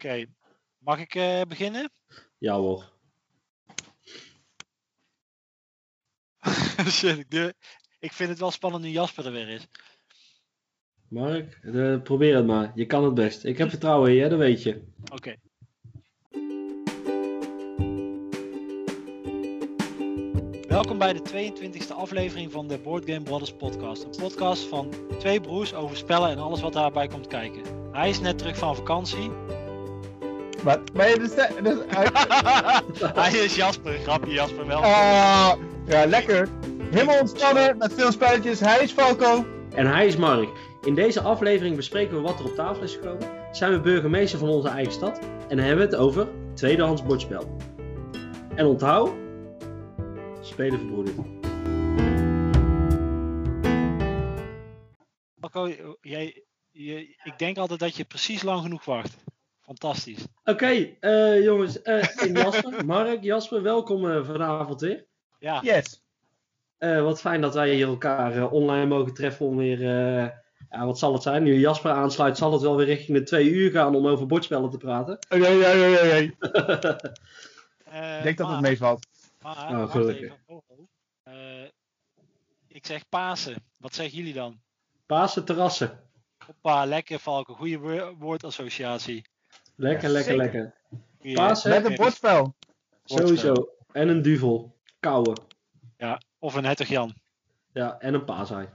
Oké, mag ik eh, beginnen? Ja hoor. Shit, ik, durf- ik vind het wel spannend nu Jasper er weer is. Mark, eh, probeer het maar. Je kan het best. Ik heb vertrouwen in je, dat weet je. Oké. Welkom bij de 22e aflevering van de Board Game Brothers podcast. Een podcast van twee broers over spellen en alles wat daarbij komt kijken. Hij is net terug van vakantie. Maar, maar je dus, dus, Hij is Jasper, grapje Jasper wel. Ah, ja, lekker. Helemaal ontspannen met veel spelletjes. Hij is Falco. En hij is Mark. In deze aflevering bespreken we wat er op tafel is gekomen. Zijn we burgemeester van onze eigen stad. En dan hebben we het over tweedehands bordspel. En onthoud, spelen verbroederd. Marco, jij, je, ik denk altijd dat je precies lang genoeg wacht. Fantastisch. Oké, eh, jongens. eh, Jasper, Mark, Jasper, welkom eh, vanavond weer. Ja, Yes. Eh, wat fijn dat wij hier elkaar eh, online mogen treffen om weer... eh, ja, wat zal het zijn? Nu Jasper aansluit, zal het wel weer richting de twee uur gaan om over bordspellen te praten. Ja, ja, ja, ja, ja. eh, Ik denk dat het meevalt. Maar, Oh, wacht gelukkig. Oh, oh. Eh, ik zeg Pasen. Wat zeggen jullie dan? Pasen terrassen. Hoppa, lekker Valken. Goede wo- woordassociatie. Lekker, Ja, lekker, zeker. lekker. Pasen. Met een bordspel. Sowieso. En een duvel. Kouwen. Ja, of een hertog Jan. Ja, en een paasei.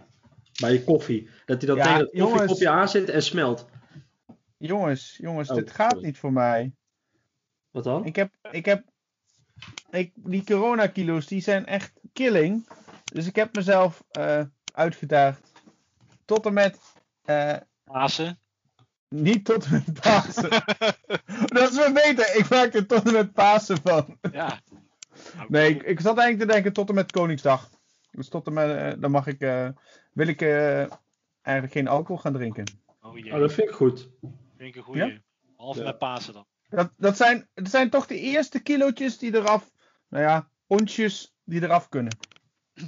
Bij je koffie. Dat hij dan Ja, tegen het jongens. koffiekopje aan zit en smelt. Jongens, jongens, Oh, dit gaat sorry. niet voor mij. Wat dan? Ik heb, ik heb, ik, die coronakilo's, die zijn echt killing. Dus ik heb mezelf eh, uitgedaagd. Tot en met, eh, Pasen. Niet tot en met Pasen. dat is wel beter. Ik maak er tot en met Pasen van. Ja. Nee, ik, ik zat eigenlijk te denken tot en met Koningsdag. Dus tot en met, eh, dan mag ik, eh, wil ik eh, eigenlijk geen alcohol gaan drinken. Oh jee, Oh, dat vind ik goed. vind ik een goeie. Ja? Half Ja. met Pasen dan. Dat, dat, zijn, dat zijn toch de eerste kilootjes die eraf, nou ja, onsjes die eraf kunnen.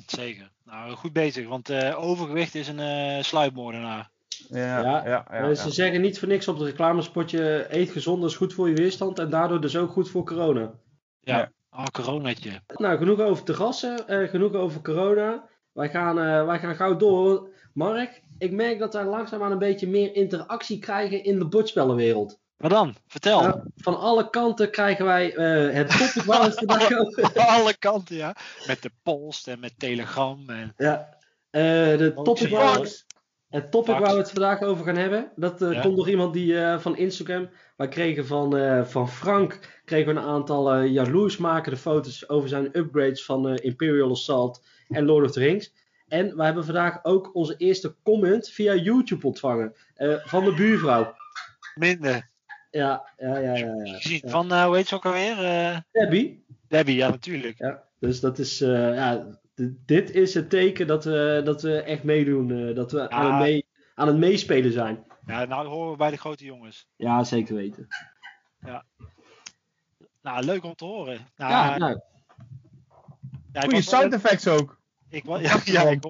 Zeker. Nou, goed bezig. Want eh, overgewicht is een eh sluipmoordenaar. Ja, Ja, ja, ja. ja, ze zeggen niet voor niks op het reclamespotje: eet gezond, dat is goed voor je weerstand. En daardoor dus ook goed voor corona. Ja. Ja. Oh, coronatje. Nou, genoeg over terrassen. eh, genoeg over corona. Wij gaan, eh, wij gaan gauw door. Mark, ik merk dat wij langzaamaan een beetje meer interactie krijgen in de bordspellenwereld. Maar dan, vertel. Van alle kanten krijgen wij eh, het topic waar we het vandaag over Alle kanten, ja. Met de post en met Telegram. En... Ja, eh, de Oh, topic, waar het- topic Fax. waar we het vandaag over gaan hebben, dat eh, Ja. komt door iemand die eh, van Instagram. Wij kregen van, eh, van Frank kregen we een aantal jaloersmakende foto's over zijn upgrades van eh, Imperial Assault en Lord of the Rings. En we hebben vandaag ook onze eerste comment via YouTube ontvangen eh, van de buurvrouw. Minder. Ja, ja, ja, ja. ja. Van, eh hoe heet ze ook alweer? Eh, Debbie. Debbie, ja, natuurlijk. Ja, dus dat is, eh, ja, dit is het teken dat we, dat we echt meedoen, eh, dat we aan, het mee, aan het meespelen zijn. Ja, nou horen we bij de grote jongens. Ja, zeker weten. Nou, leuk om te horen. Nou, Ja, ja, nou, ik Goeie sound effects ook. Ik was, ja, ja, ik,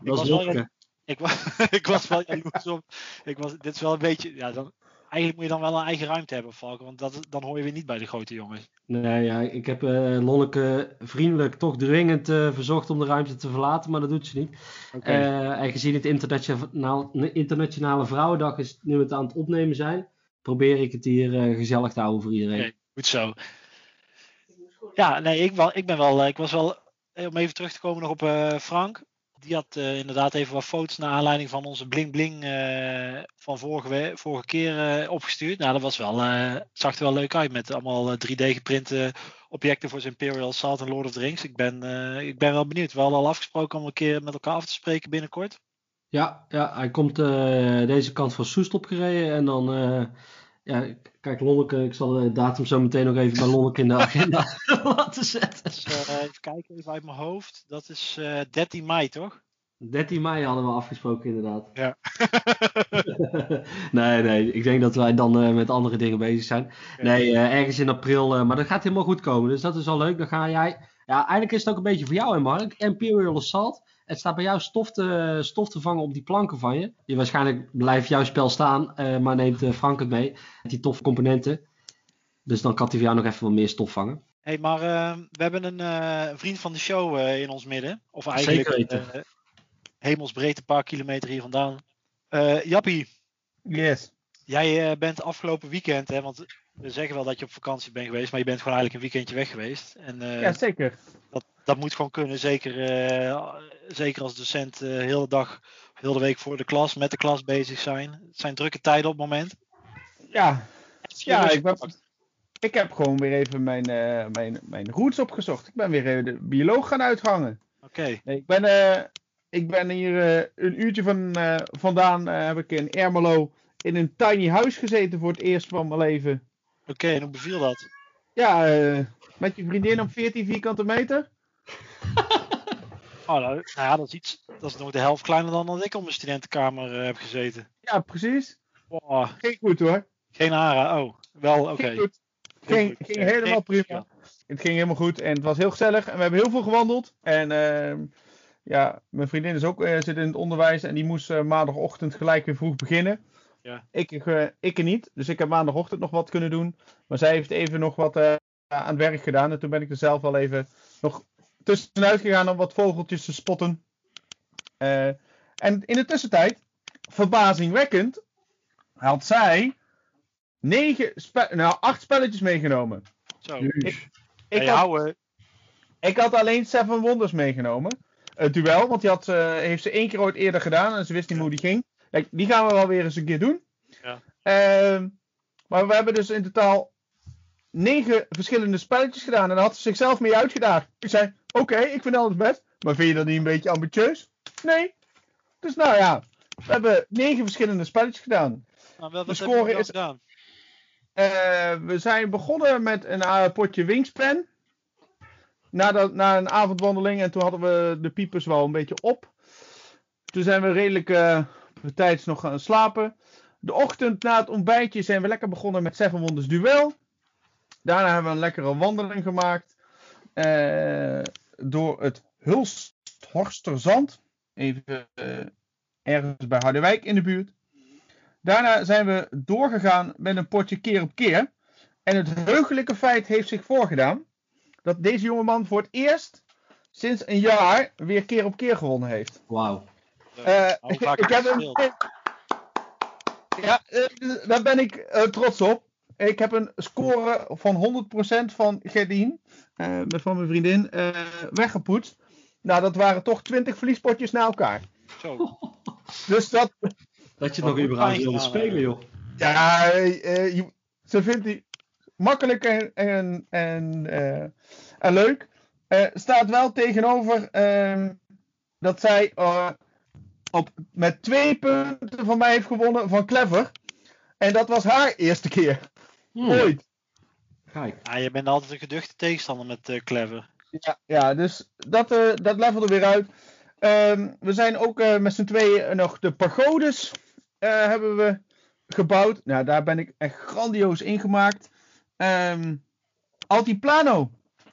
was wel, ik, was, ik was wel jaloers op. Ik was, dit is wel een beetje. Ja, dan, eigenlijk moet je dan wel een eigen ruimte hebben, Valken. Want dat, dan hoor je weer niet bij de grote jongens. Nee, ja, ik heb eh Lonneke vriendelijk toch dringend eh, verzocht om de ruimte te verlaten, maar dat doet ze niet. Eh, en gezien het internationaal, internationale Vrouwendag is nu we het aan het opnemen zijn, probeer ik het hier eh, gezellig te houden voor iedereen. Oké, goed zo. Ja, nee, ik, ik ben wel. Ik was wel. Om even terug te komen nog op eh, Frank. Die had eh, inderdaad even wat foto's naar aanleiding van onze bling bling eh, van vorige, vorige keer eh, opgestuurd. Nou, dat was wel, zag er wel leuk uit met allemaal eh, 3D geprinte objecten voor zijn Imperial Assault en Lord of the Rings. Ik ben, ik ben wel benieuwd. We hadden al afgesproken om een keer met elkaar af te spreken binnenkort. Ja, ja hij komt deze kant van Soest opgereden. En dan, ja, kijk, Lonneke, ik zal de datum zo meteen nog even bij Lonneke in de agenda laten zetten. Dus, eh, even kijken, even uit mijn hoofd. Dat is eh 13 mei, toch? 13 mei hadden we afgesproken, inderdaad. Ja. nee, nee, ik denk dat wij dan eh, met andere dingen bezig zijn. Nee, eh, ergens in april, eh, maar dat gaat helemaal goed komen. Dus dat is al leuk. Dan ga jij, ja, eigenlijk is het ook een beetje voor jou, hè, Mark. Imperial Assault. Het staat bij jou stof te, stof te vangen op die planken van je. Je waarschijnlijk blijft jouw spel staan, eh, maar neemt eh, Frank het mee. Die toffe componenten. Dus dan kan hij voor jou nog even wat meer stof vangen. hey, maar eh, we hebben een eh, vriend van de show eh, in ons midden. Of eigenlijk Zeker weten. hemelsbreed een paar kilometer hier vandaan. Eh Jappie, Yes. jij bent afgelopen weekend, hè, want we zeggen wel dat je op vakantie bent geweest, maar je bent gewoon eigenlijk een weekendje weg geweest. En eh, Ja, zeker. dat, dat moet gewoon kunnen, zeker, eh, zeker als docent eh, heel de dag, heel de week voor de klas, met de klas bezig zijn. Het zijn drukke tijden op het moment. Ja, Ja, ik ben- ik heb gewoon weer even mijn, eh, mijn, mijn roots opgezocht. Ik ben weer even de bioloog gaan uithangen. Oké, Nee, ik, ben, eh, ik ben hier een uurtje van, vandaan, heb ik in Ermelo in een tiny huis gezeten voor het eerst van mijn leven. oké, en hoe beviel dat? Ja, met je vriendin op 14 vierkante meter. Oh, nou, nou ja, dat is iets, dat is nog de helft kleiner dan dat ik op mijn studentenkamer eh, heb gezeten. Ja, precies. Wow, Ging goed hoor. geen haren, oh, wel, oké. Ging. Heel Ging, ging helemaal prima. Het ging helemaal goed en het was heel gezellig. En we hebben heel veel gewandeld. En ehm, ja, mijn vriendin is ook, eh, zit in het onderwijs en die moest eh, maandagochtend gelijk weer vroeg beginnen. Ja. Ik, ik niet, dus ik heb maandagochtend nog wat kunnen doen. Maar zij heeft even nog wat aan het werk gedaan. En toen ben ik er zelf wel even nog tussenuit gegaan om wat vogeltjes te spotten. Eh, en in de tussentijd, verbazingwekkend, had zij negen spe- nou, acht spelletjes meegenomen. Zo, Ik, ik ik, had, ik had alleen Seven Wonders meegenomen. Het duel, want die had, eh, heeft ze één keer ooit eerder gedaan en ze wist niet hoe die ging. Kijk, die gaan we wel weer eens een keer doen. Ja. Ehm, maar we hebben dus in totaal negen verschillende spelletjes gedaan. En daar had ze zichzelf mee uitgedaagd. Ik zei, oké, ik vind alles best. Maar vind je dat niet een beetje ambitieus? Nee. Dus nou ja, we hebben negen verschillende spelletjes gedaan. nou, wat, de score is- gedaan? Eh, we zijn begonnen met een eh, potje wingspan. Na, dat, na een avondwandeling. En toen hadden we de piepers wel een beetje op. Toen zijn we redelijk eh tijds nog gaan slapen. De ochtend na het ontbijtje zijn we lekker begonnen met Seven Wonders Duel. Daarna hebben we een lekkere wandeling gemaakt. eh, door het Hulsthorsterzand. Even eh, ergens bij Harderwijk in de buurt. Daarna zijn we doorgegaan met een potje keer op keer. En het heugelijke feit heeft zich voorgedaan dat deze jongeman voor het eerst sinds een jaar weer keer op keer gewonnen heeft. Wauw. Eh, ik heb een. Ja, daar ben ik eh, trots op. Ik heb een score van 100% van Gerdien, eh, van mijn vriendin, eh, weggepoetst. Nou, dat waren toch 20 verliespotjes na elkaar. Zo, Dus dat, Dat je nog überhaupt wilde spelen, joh. Ja, eh, je- ze vindt die makkelijk en, en, en, eh, en leuk. Eh, staat wel tegenover ehm, dat zij eh, op, met twee punten van mij heeft gewonnen van Clever. En dat was haar eerste keer. Hmm, Ooit. Kijk. ja, je bent altijd een geduchte tegenstander met eh, Clever. Ja, ja dus dat, eh dat levelde weer uit. Ehm, we zijn ook eh, met z'n tweeën nog de pagodes eh, hebben we gebouwd. Nou, daar ben ik echt grandioos in gemaakt. Ehm, Altiplano.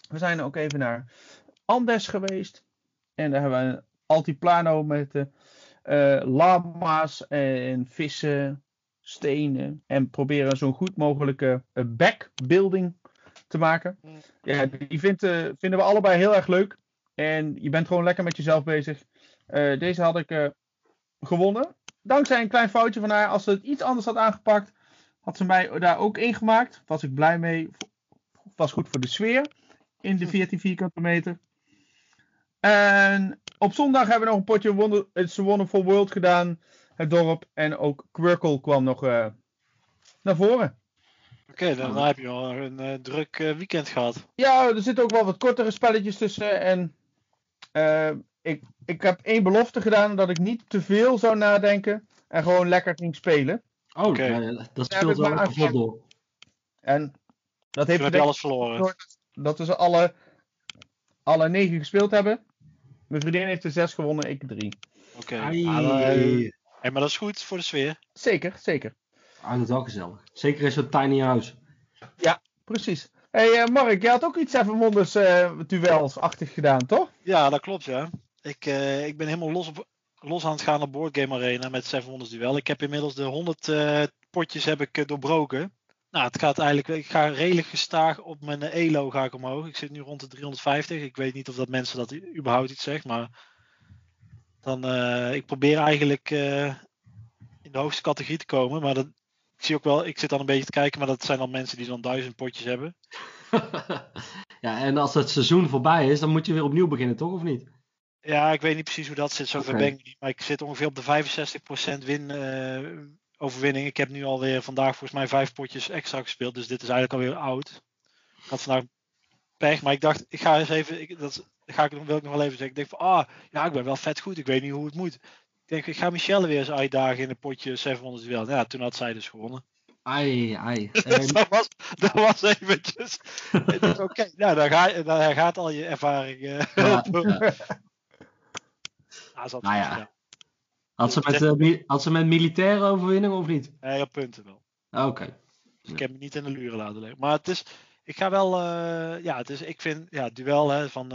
We zijn ook even naar Andes geweest. En daar hebben we een Altiplano met lama's en vissen, stenen. En proberen zo'n goed mogelijke eh, backbuilding te maken. Ja, die vindt, eh, vinden we allebei heel erg leuk. En je bent gewoon lekker met jezelf bezig. Eh, deze had ik gewonnen. Dankzij een klein foutje van haar. Als ze het iets anders had aangepakt, had ze mij daar ook ingemaakt. Was ik blij mee. Was goed voor de sfeer in de 14 vierkante meter. En op zondag hebben we nog een potje Wonder, It's a Wonderful World gedaan. Het dorp. En ook Quirkle kwam nog eh, naar voren. Oké, dan, dan heb je wel een eh, druk eh, weekend gehad. Ja, er zitten ook wel wat kortere spelletjes tussen. En eh, ik, ik heb één belofte gedaan dat ik niet te veel zou nadenken. En gewoon lekker ging spelen. Oh, ja, dat speelt wel lekker door. En dat heeft heb je alles verloren. dat we ze alle, alle negen gespeeld hebben. Mijn vriendin heeft er zes gewonnen, ik drie. Oké. Ah, hey, maar dat is goed voor de sfeer. Zeker, zeker. Ah, dat is wel gezellig. Zeker in zo'n tiny huis. Precies. hey, eh, Mark, jij had ook iets even wonders eh duels-achtig gedaan, toch? Ja, dat klopt ja. Ik, eh, ik ben helemaal los, op, los aan het gaan op Board Game Arena met Seven Wonders Duel. Ik heb inmiddels de 100 eh, potjes heb ik, doorbroken. Nou, het gaat eigenlijk, ik ga redelijk gestaag op mijn ELO ga ik omhoog. Ik zit nu rond de 350. Ik weet niet of dat mensen dat überhaupt iets zegt, maar dan, eh, ik probeer eigenlijk eh, in de hoogste categorie te komen. Maar dat, ik zie ook wel, ik zit dan een beetje te kijken, maar dat zijn dan mensen die dan duizend potjes hebben. ja, en als het seizoen voorbij is, dan moet je weer opnieuw beginnen, toch? Of niet? Ja, ik weet niet precies hoe dat zit, zover Oké. ben ik niet. Maar ik zit ongeveer op de 65% win, eh, overwinning. Ik heb nu alweer vandaag volgens mij vijf potjes extra gespeeld. Dus dit is eigenlijk alweer oud. Ik had vandaag pech, maar ik dacht, ik ga eens even, ik, dat ga ik, nog- wil ik nog wel even zeggen. Ik denk van, ah, ja, ik ben wel vet goed. Ik weet niet hoe het moet. Ik denk, ik ga Michelle weer eens uitdagen in een potje 700 duel. Ja, toen had zij dus gewonnen. Ai, ai. Dus dat, was, dat was eventjes. Oké, nou, dan, ga, dan gaat al je ervaring. eh, Ja, Nou ja. Had, ze met, mi- had ze met militaire overwinning of niet? Nee, op punten wel. Oké. Dus ik heb me niet in de luren laten leggen. Maar het is, ik ga wel, eh, ja, het is, ik vind, ja, duel hè, van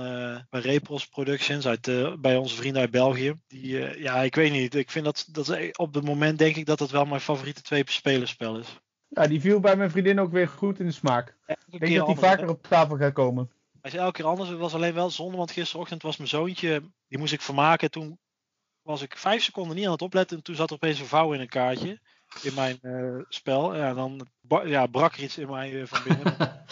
bij Repros Productions uit, eh, bij onze vrienden uit België. Die, ja, ik weet niet. Ik vind dat, dat op het moment denk ik dat het wel mijn favoriete twee spelerspel is. Ja, die viel bij mijn vriendin ook weer goed in de smaak. Ik denk dat die anders, hè. vaker op tafel gaat komen. Hij is elke keer anders. Het was alleen wel zonde, want gisterochtend was mijn zoontje, die moest ik vermaken. Toen was ik vijf seconden niet aan het opletten en toen zat er opeens een vouw in een kaartje in mijn eh, spel. Ja, dan ja, brak er iets in mij eh, van binnen.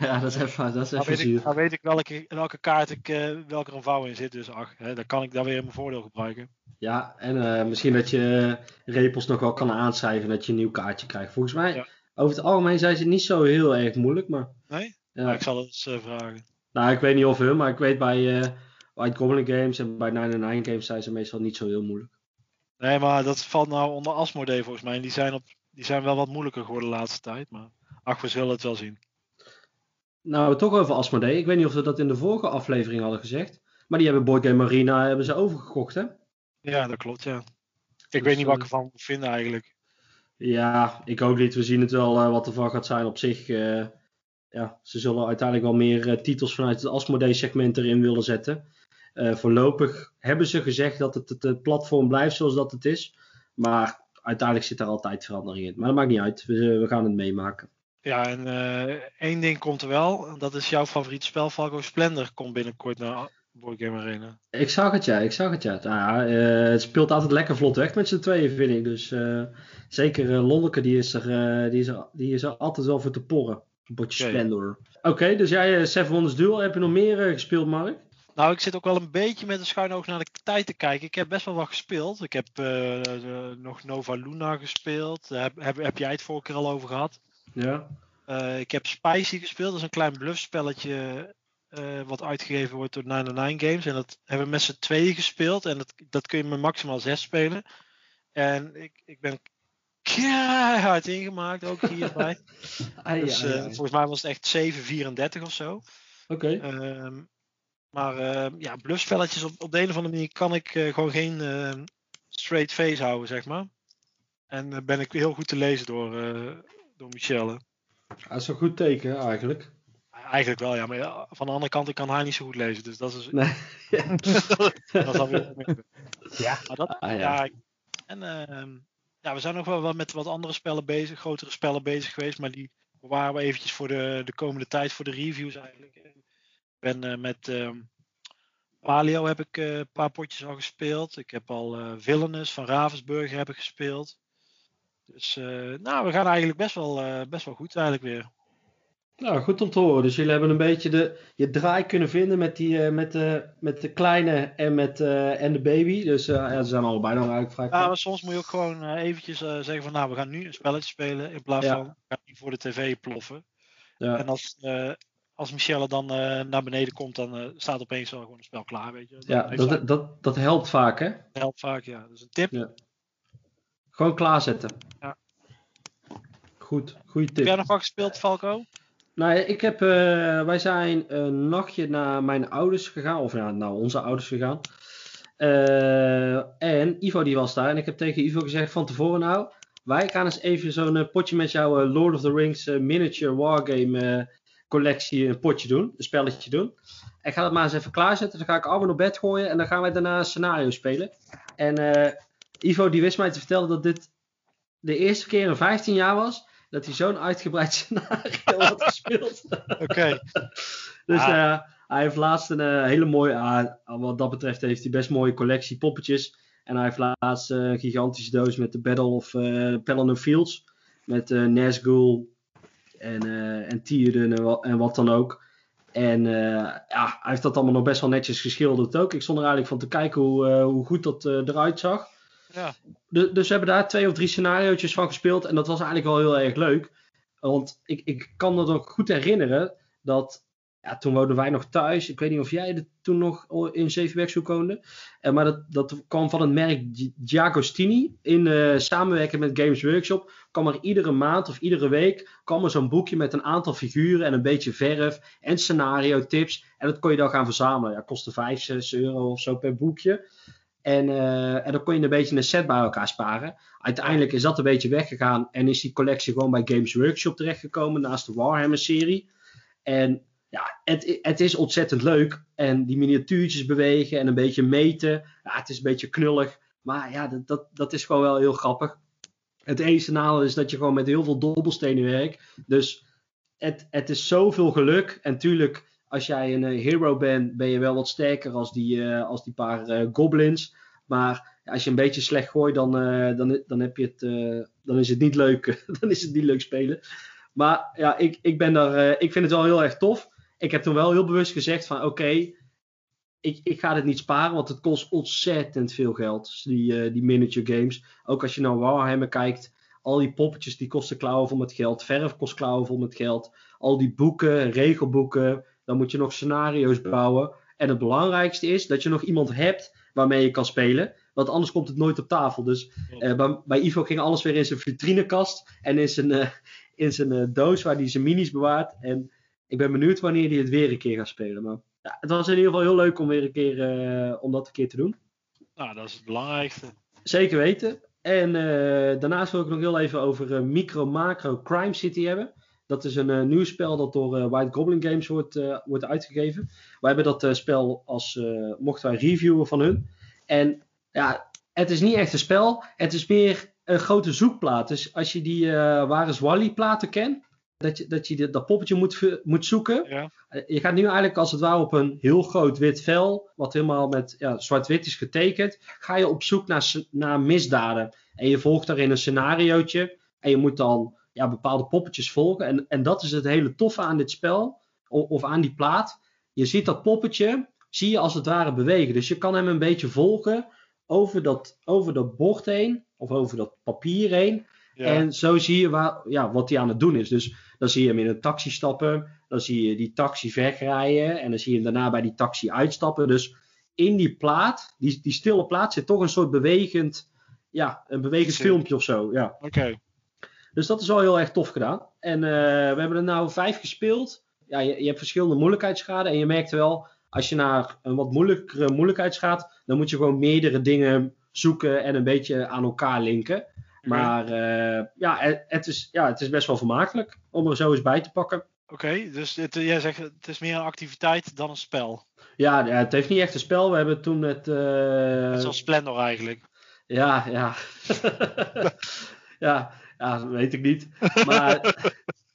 Ja, dat is even, dat is Dan even weet, ik, dan weet ik welke, in welke kaart ik, eh, welke een vouw in zit. Dus ach, hè, dan kan ik daar weer in mijn voordeel gebruiken. Ja, en misschien dat je Repels nog wel kan aanschrijven dat je een nieuw kaartje krijgt. Volgens mij, Ja. over het algemeen zijn ze niet zo heel erg moeilijk, maar... Nee? Ja. Maar ik zal het eens vragen. Nou, ik weet niet of hun, maar ik weet bij White Goblin Games en bij 99 Games zijn ze meestal niet zo heel moeilijk. Nee, maar dat valt nou onder Asmodee volgens mij. En die zijn, op, die zijn wel wat moeilijker geworden de laatste tijd. Maar ach, we zullen het wel zien. Nou, toch over Asmodee. Ik weet niet of we dat in de vorige aflevering hadden gezegd. Maar die hebben Game Marina hebben ze overgekocht, hè? Ja, dat klopt, ja. Ik Dus, weet niet wat ik eh, ervan moet vinden eigenlijk. Ja, ik ook niet. We zien het wel eh, wat ervan gaat zijn op zich. eh, ja, ze zullen uiteindelijk wel meer eh, titels vanuit het Asmodee segment erin willen zetten. Eh, voorlopig hebben ze gezegd dat het, het, het platform blijft zoals dat het is. Maar uiteindelijk zit er altijd verandering in. Maar dat maakt niet uit. We, we gaan het meemaken. Ja, en eh, één ding komt er wel. Dat is jouw favoriete spel, Falco Splendor, komt binnenkort naar Board Game Arena. Ik zag het ja, ik zag het ja. Nou ja eh, het speelt altijd lekker vlot weg met z'n tweeën, vind ik. Dus zeker Lonneke, die is, er, die, is er, die is er altijd wel voor te porren. Een. Splendor. Oké, dus jij Seven Wonders Duel, heb je nog meer gespeeld, Mark? Nou, ik zit ook wel een beetje met een schuin oog naar de tijd te kijken. Ik heb best wel wat gespeeld. Ik heb eh, eh, nog Nova Luna gespeeld. Daar heb, heb, heb jij het vorige keer al over gehad. Ja. Eh, ik heb Spicy gespeeld. Dat is een klein bluffspelletje eh, wat uitgegeven wordt door 99 Games. En dat hebben we met z'n tweeën gespeeld. En dat, dat kun je met maximaal zes spelen. En ik, ik ben keihard ingemaakt, ook hierbij. Dus eh, volgens mij was het echt 7,34 of zo. Oké. Ehm, maar ehm, ja, bluffspelletjes op, op de een of andere manier kan ik eh, gewoon geen ehm, straight face houden, zeg maar. En eh, ben ik heel goed te lezen door, eh, door Michelle. Dat is een goed teken eigenlijk. Eigenlijk wel, ja. Maar ja, van de andere kant, ik kan haar niet zo goed lezen. Dus dat is, Nee. dat is alweer. Ja. Maar dat, Ah, ja. ja. En ehm, ja, we zijn nog wel wat met wat andere spellen bezig, grotere spellen bezig geweest. Maar die bewaren we eventjes voor de, de komende tijd, voor de reviews eigenlijk. Ik ben eh, met ehm, Palio heb ik eh, een paar potjes al gespeeld. Ik heb al eh Villainous van Ravensburger heb ik gespeeld. Dus nou, we gaan eigenlijk best wel, best wel goed eigenlijk weer. Nou, goed om te horen. Dus jullie hebben een beetje de, je draai kunnen vinden met, die, met, de, met de kleine en, met, en de baby. Dus ja, ze zijn allebei nog eigenlijk vrij Ja, maar soms moet je ook gewoon eventjes zeggen van nou, we gaan nu een spelletje spelen in plaats Ja. van we gaan niet voor de tv ploffen. Ja. En als, als Michelle dan eh, naar beneden komt, dan eh, staat opeens wel gewoon een spel klaar, weet je. Dan Ja, dat, dat, dat helpt vaak, hè? helpt vaak, ja. Dus een tip. Ja. Gewoon klaarzetten. Ja. Goed, goede Heb jij tip. nog wat gespeeld, Falco? Nou, ik heb, eh, wij zijn een nachtje naar mijn ouders gegaan, of ja, nou, onze ouders gegaan. En Ivo die was daar en ik heb tegen Ivo gezegd van tevoren nou, wij gaan eens even zo'n potje met jouw Lord of the Rings miniature wargame collectie een potje doen, een spelletje doen. Ik ga dat maar eens even klaarzetten. Dan ga ik Armin op bed gooien en dan gaan wij daarna een scenario spelen. En eh, Ivo die wist mij te vertellen dat dit de eerste keer in 15 jaar was dat hij zo'n uitgebreid scenario had gespeeld. Oké. dus Ah. eh, hij heeft laatst een eh, hele mooie, ah, wat dat betreft heeft hij best mooie collectie poppetjes. En hij heeft laatst een gigantische doos met de Battle of Pelennor Fields. Met Nazgul en, eh en Tierden en, wa- en wat dan ook. En eh, ja, hij heeft dat allemaal nog best wel netjes geschilderd ook. Ik stond er eigenlijk van te kijken hoe, eh, hoe goed dat eruit zag. Ja. De- dus we hebben daar twee of drie scenario's van gespeeld. En dat was eigenlijk wel heel erg leuk. Want ik, ik kan me nog goed herinneren dat. Ja, toen woonden wij nog thuis. Ik weet niet of jij er toen nog in Zevenbergzoek woonde. Eh, maar dat, dat kwam van het merk Gi- Giagostini. In eh, samenwerking met Games Workshop. kwam er iedere maand of iedere week. kwam er zo'n boekje met een aantal figuren. En een beetje verf. En scenario tips. En dat kon je dan gaan verzamelen. Ja, kostte 5, 6 euro of zo per boekje. En, eh, en dan kon je een beetje een set bij elkaar sparen. Uiteindelijk is dat een beetje weggegaan en is die collectie gewoon bij Games Workshop terechtgekomen naast de Warhammer serie. En ja, het, het is ontzettend leuk. En die miniatuurtjes bewegen en een beetje meten. Ja, het is een beetje knullig. Maar ja, dat, dat, dat is gewoon wel heel grappig. Het enige nadeel is dat je gewoon met heel veel dobbelstenen werkt. Dus het, het is zoveel geluk. En tuurlijk, als jij een eh, hero bent, ben je wel wat sterker als die, eh, als die paar eh, goblins. Maar als je een beetje slecht gooit, dan, dan, dan, heb je het, dan is het niet leuk. dan is het niet leuk spelen. Maar ja, ik, ik, ben daar, ik vind het wel heel erg tof. Ik heb toen wel heel bewust gezegd van oké, ik, ik ga dit niet sparen, want het kost ontzettend veel geld. Die, eh, die miniature games. Ook als je naar Warhammer kijkt, al die poppetjes die kosten klauwen vol met geld. Verf kost klauwen vol met geld. Al die boeken, regelboeken. Dan moet je nog scenario's bouwen. En het belangrijkste is dat je nog iemand hebt waarmee je kan spelen. Want anders komt het nooit op tafel. Dus eh, bij, bij Ivo ging alles weer in zijn vitrinekast. En in zijn, eh, in zijn doos waar hij zijn minis bewaart. En ik ben benieuwd wanneer hij het weer een keer gaat spelen. Maar ja, het was in ieder geval heel leuk om weer een keer eh, om dat een keer te doen. Nou, dat is het belangrijkste. Zeker weten. En eh, daarnaast wil ik nog heel even over eh, Micro Macro Crime City hebben. Dat is een nieuw spel dat door White Goblin Games wordt, wordt uitgegeven. Wij hebben dat spel als mochten wij reviewen van hun. En ja, het is niet echt een spel. Het is meer een grote zoekplaat. Dus als je die is Wally platen kent, dat je, dat, je dat poppetje moet, moet zoeken. Ja. Eh, Je gaat nu eigenlijk als het ware op een heel groot wit vel, wat helemaal met ja, zwart-wit is getekend, ga je op zoek naar, naar misdaden. En je volgt daarin een scenariootje en je moet dan ja, bepaalde poppetjes volgen. En, en dat is het hele toffe aan dit spel, of, of aan die plaat. Je ziet dat poppetje, zie je als het ware bewegen. Dus je kan hem een beetje volgen over dat, over dat bord heen, of over dat papier heen. Ja. En zo zie je waar, ja, wat hij aan het doen is. Dus dan zie je hem in een taxi stappen. Dan zie je die taxi wegrijden. En dan zie je hem daarna bij die taxi uitstappen. Dus in die plaat, die, die stille plaat, zit toch een soort bewegend, ja, een bewegend Zin. filmpje of zo. Ja. Oké. Dus dat is wel heel erg tof gedaan. En eh, we hebben er nou vijf gespeeld. Ja, je, je hebt verschillende moeilijkheidsgraden. En je merkt wel, als je naar een wat moeilijkere moeilijkheidsgraad, dan moet je gewoon meerdere dingen zoeken en een beetje aan elkaar linken. Maar eh, ja, het, is, ja, het is best wel vermakelijk om er zo eens bij te pakken. Oké, dus het, eh, jij zegt het is meer een activiteit dan een spel. Ja, het heeft niet echt een spel. We hebben toen het. Net zoals Splendor eigenlijk. Ja, ja. ja, ja, dat weet ik niet. Maar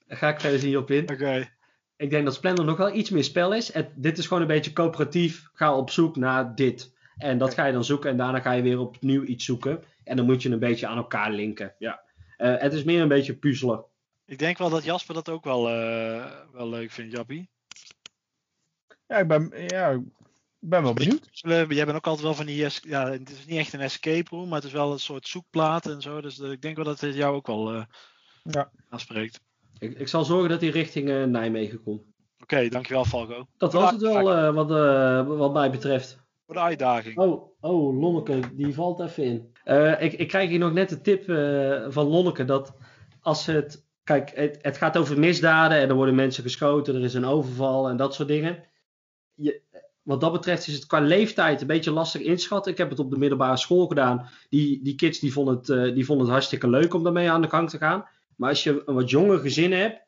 daar ga ik verder niet op in. Oké. Ik denk dat Splendor nog wel iets meer spel is. Het, dit is gewoon een beetje coöperatief. Ga op zoek naar dit. En dat ga je dan zoeken en daarna ga je weer opnieuw iets zoeken. En dan moet je een beetje aan elkaar linken. Ja. Eh, het is meer een beetje puzzelen. Ik denk wel dat Jasper dat ook wel, eh, wel leuk vindt, Jappie. Ja, ik ben, ja, ik ben wel benieuwd. Jij bent ook altijd wel van die, ja, het is niet echt een escape room, maar het is wel een soort zoekplaat en zo. Dus eh, ik denk wel dat het jou ook wel eh Ja. aanspreekt. Ik, ik zal zorgen dat hij richting eh, Nijmegen komt. Oké, dankjewel Falco. Dat was het wel eh, wat, eh, wat mij betreft. Voor de uitdaging. Oh, oh, Lonneke, die valt even in. Eh, ik, ik krijg hier nog net de tip eh, van Lonneke dat als het. Kijk, het, gaat over misdaden en er worden mensen geschoten, er is een overval en dat soort dingen. Je, wat dat betreft is het qua leeftijd een beetje lastig inschatten. Ik heb het op de middelbare school gedaan. Die, die kids die vonden, het, eh, die vonden het hartstikke leuk om daarmee aan de gang te gaan. Maar als je een wat jonger gezin hebt,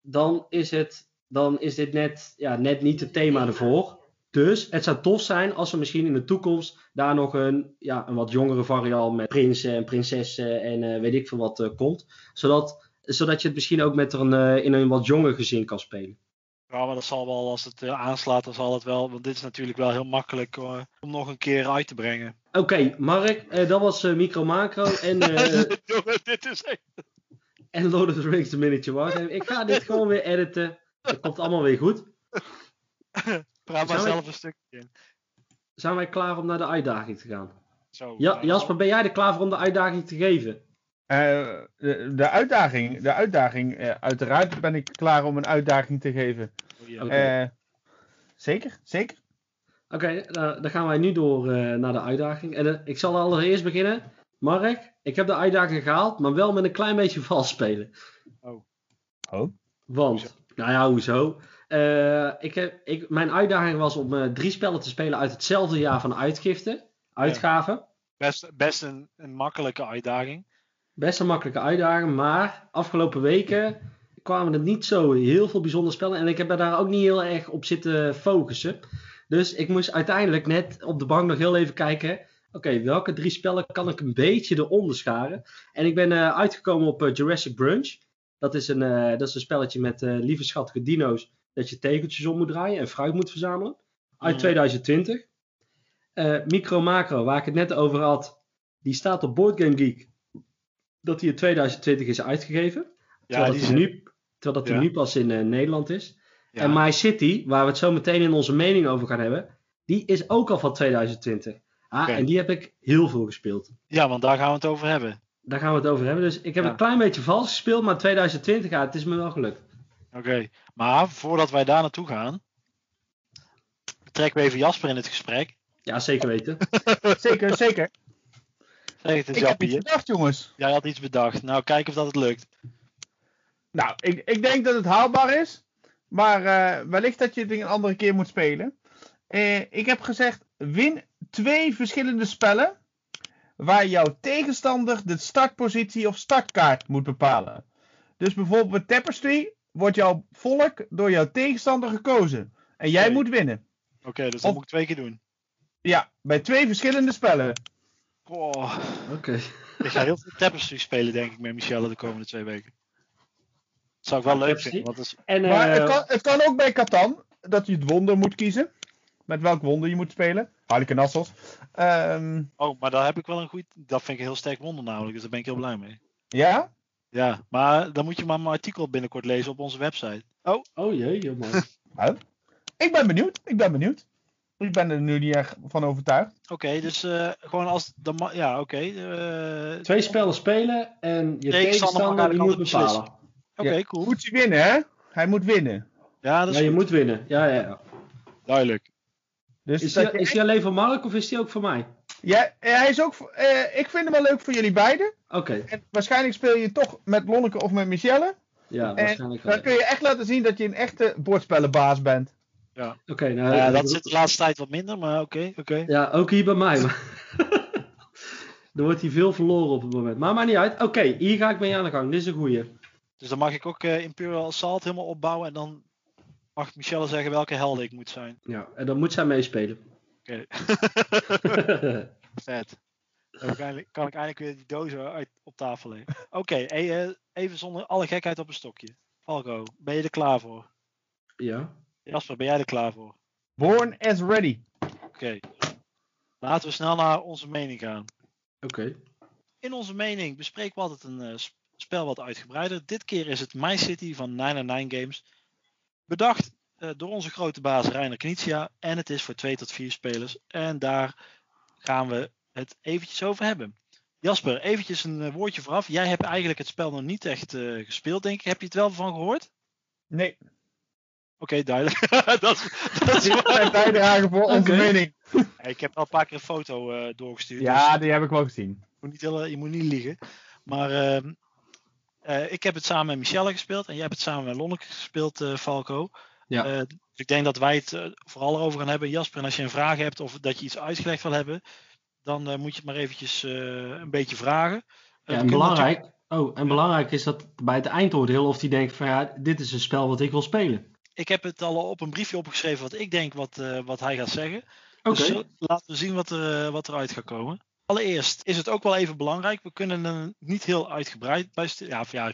dan is het dan is dit net, ja, net niet het thema ervoor. Dus het zou tof zijn als er misschien in de toekomst daar nog een, ja, een wat jongere variant met prinsen en prinsessen en eh, weet ik veel wat eh, komt. Zodat, zodat je het misschien ook met een, eh, in een wat jonger gezin kan spelen. Ja, maar dat zal wel, als het aanslaat, dan zal het wel. Want dit is natuurlijk wel heel makkelijk om nog een keer uit te brengen. Oké, Mark, eh, dat was Micro Macro en, Jongen, dit is echt. en Lord of the Rings The Miniature Wargame. Ik ga dit gewoon weer editen. Het komt allemaal weer goed. Praat maar zelf een stukje in. Zijn wij klaar om naar de uitdaging te gaan? Zo, Ja, nou, Jasper, ben jij er klaar voor om de uitdaging te geven? Eh, de, de uitdaging, de uitdaging eh, uiteraard ben ik klaar om een uitdaging te geven. oh. Eh, zeker, zeker. Oké, dan gaan wij nu door eh, naar de uitdaging. En ik zal allereerst beginnen. Mark, ik heb de uitdaging gehaald, maar wel met een klein beetje vals spelen. Oh. Oh. Want, nou ja, hoezo? Eh, ik heb, ik, mijn uitdaging was om eh, drie spellen te spelen uit hetzelfde jaar van uitgifte, uitgave. Best, best een, een makkelijke uitdaging. Best een makkelijke uitdaging, maar afgelopen weken kwamen er niet zo heel veel bijzondere spellen. En ik heb daar ook niet heel erg op zitten focussen. Dus ik moest uiteindelijk net op de bank nog heel even kijken. Oké, welke drie spellen kan ik een beetje eronder scharen? En ik ben eh, uitgekomen op Jurassic Brunch. Dat is, een, dat is een spelletje met lieve schattige dino's. Dat je tegeltjes om moet draaien en fruit moet verzamelen. Uit Mhm. 2020. Eh, Micro Macro, waar ik het net over had. Die staat op Board Game Geek. Dat die in 2020 is uitgegeven. Ja, terwijl die dat, die nu, terwijl dat Ja. nu pas in eh, Nederland is. ja. En My City, waar we het zo meteen in onze mening over gaan hebben. Die is ook al van 2020. Ah. En die heb ik heel veel gespeeld. ja, want daar gaan we het over hebben. Daar gaan we het over hebben. Dus ik heb Ja. een klein beetje vals gespeeld, maar 2020, ja, het is me wel gelukt. Oké, maar voordat wij daar naartoe gaan, trekken we even Jasper in het gesprek. Ja, zeker weten. Zeker, zeker. Zeg het eens, Ik heb iets bedacht, jongens. Jij had iets bedacht. Nou, kijk of dat het lukt. Nou, ik, ik denk dat het haalbaar is. Maar eh, wellicht dat je het een andere keer moet spelen. Eh, ik heb gezegd, win twee verschillende spellen. Waar jouw tegenstander de startpositie of startkaart moet bepalen. Dus bijvoorbeeld met Tapestry wordt jouw volk door jouw tegenstander gekozen. En jij moet winnen. Oké, dus dat Of- moet ik twee keer doen. Ja, bij twee verschillende spellen. Oh, Oké. ik ga heel veel Tapestry spelen, denk ik, met Michelle de komende twee weken. Dat zou ik wel leuk vinden. Want is, En Maar eh, het, kan, het kan ook bij Catan. Dat je het wonder moet kiezen. Met welk wonder je moet spelen. Harleke Nassels. Ehm oh, maar daar heb ik wel een goed... Dat vind ik een heel sterk wonder namelijk, dus daar ben ik heel blij mee. ja? Ja, maar dan moet je maar mijn artikel binnenkort lezen op onze website. Oh, Oh jee, joh, man. Ik ben benieuwd. Ik ben benieuwd. Ik ben er nu niet erg van overtuigd. oké, dus eh, gewoon als... Dan, ma- ja, oké. eh, Twee spellen spelen en je Tegenstander tegenstander mag die moet bepalen. Oké, Ja. cool. Moet hij winnen, hè? Hij moet winnen. Ja, dat is Ja, je goed. moet winnen. Ja, ja, ja. duidelijk. Dus Is dat die, je is die alleen voor Mark of is die ook voor mij? Ja, eh, hij is ook. eh, ik vind hem wel leuk voor jullie beiden. Oké, En waarschijnlijk speel je toch met Lonneke of met Michelle. ja, En waarschijnlijk wel. dan kun je echt laten zien dat je een echte bordspellenbaas bent. Oké, nou, Ja, eh, dat zit de laatste tijd wat minder, maar oké, oké. Ja, ook hier bij mij. Er wordt hier veel verloren op het moment. Maar maakt niet uit. Oké, hier ga ik mee aan de gang. Dit is een goeie. Dus dan mag ik ook eh, Imperial Assault helemaal opbouwen en dan mag Michelle zeggen welke helden ik moet zijn. Ja, en dan moet zij meespelen. Oké, vet. Dan kan ik eindelijk- weer die dozen uit, op tafel leggen. Oké, eh, eh, even zonder alle gekheid op een stokje. Falco, ben je er klaar voor? ja, Jasper, ben jij er klaar voor? Born as ready. Oké. Laten we snel naar onze mening gaan. oké. In onze mening bespreken we altijd een eh, sp- spel wat uitgebreider. Dit keer is het My City van 99 Games. Bedacht door onze grote baas Reiner Knizia. En het is voor 2 tot 4 spelers. En daar gaan we het eventjes over hebben. Jasper, eventjes een eh, woordje vooraf. Jij hebt eigenlijk het spel nog niet echt eh, gespeeld, denk ik. Heb je het wel van gehoord? Nee, Oké, duidelijk. dat, is- dat is mijn bijdrage voor onze mening. Ik heb al een paar keer een foto eh, doorgestuurd. dus- Ja, die heb ik wel gezien. Je moet niet, heel- je moet niet liegen. Maar ehm, eh, ik heb het samen met Michelle gespeeld. En jij hebt het samen met Lonneke gespeeld, eh, Falco. Ja. Eh, dus ik denk dat wij het eh, vooral erover gaan hebben. Jasper, en als je een vraag hebt of dat je iets uitgelegd wil hebben. Dan eh, moet je het maar eventjes een beetje vragen. Ja, en belangrijk, oh, en belangrijk is dat bij het eindoordeel of die denkt van ja, dit is een spel wat ik wil spelen. ik heb het al op een briefje opgeschreven wat ik denk wat, wat hij gaat zeggen. Oké. Dus laten we zien wat, er, wat eruit gaat komen. Allereerst is het ook wel even belangrijk. We kunnen er niet heel uitgebreid bij, stil, ja, ja,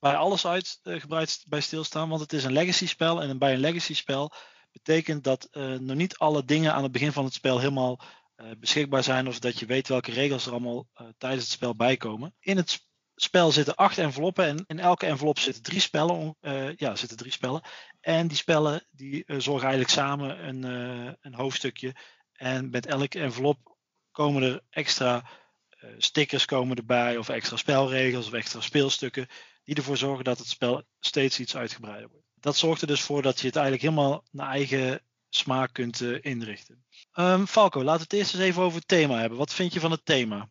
bij alles uitgebreid bij stilstaan. Want het is een legacy spel. En bij een legacy spel betekent dat eh, nog niet alle dingen aan het begin van het spel helemaal eh, beschikbaar zijn. Of dat je weet welke regels er allemaal eh, tijdens het spel bijkomen. In het sp- spel zitten acht enveloppen. En in elke envelop zitten drie spellen. eh, ja, zitten drie spellen. En die spellen die eh, zorgen eigenlijk samen een, eh, een hoofdstukje. En met elke envelop komen er extra eh, stickers komen erbij, of extra spelregels of extra speelstukken, die ervoor zorgen dat het spel steeds iets uitgebreider wordt. Dat zorgt er dus voor dat je het eigenlijk helemaal naar eigen smaak kunt eh, inrichten. Ehm, Falco, laten we het eerst eens even over het thema hebben. Wat vind je van het thema?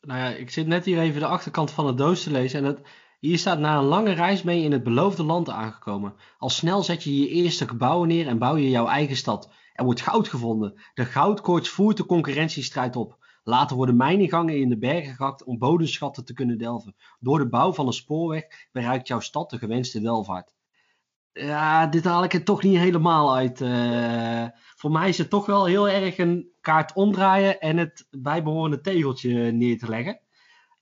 Nou ja, ik zit net hier even de achterkant van de doos te lezen. En het, hier staat na een lange reis ben je in het beloofde land aangekomen. Al snel zet je je eerste gebouwen neer en bouw je jouw eigen stad. Er wordt goud gevonden. De goudkoorts voert de concurrentiestrijd op. Later worden mijngangen in de bergen gehakt om bodemschatten te kunnen delven. Door de bouw van een spoorweg bereikt jouw stad de gewenste welvaart. Ja, dit haal ik er toch niet helemaal uit. eh. voor mij is het toch wel heel erg een kaart omdraaien en het bijbehorende tegeltje neer te leggen.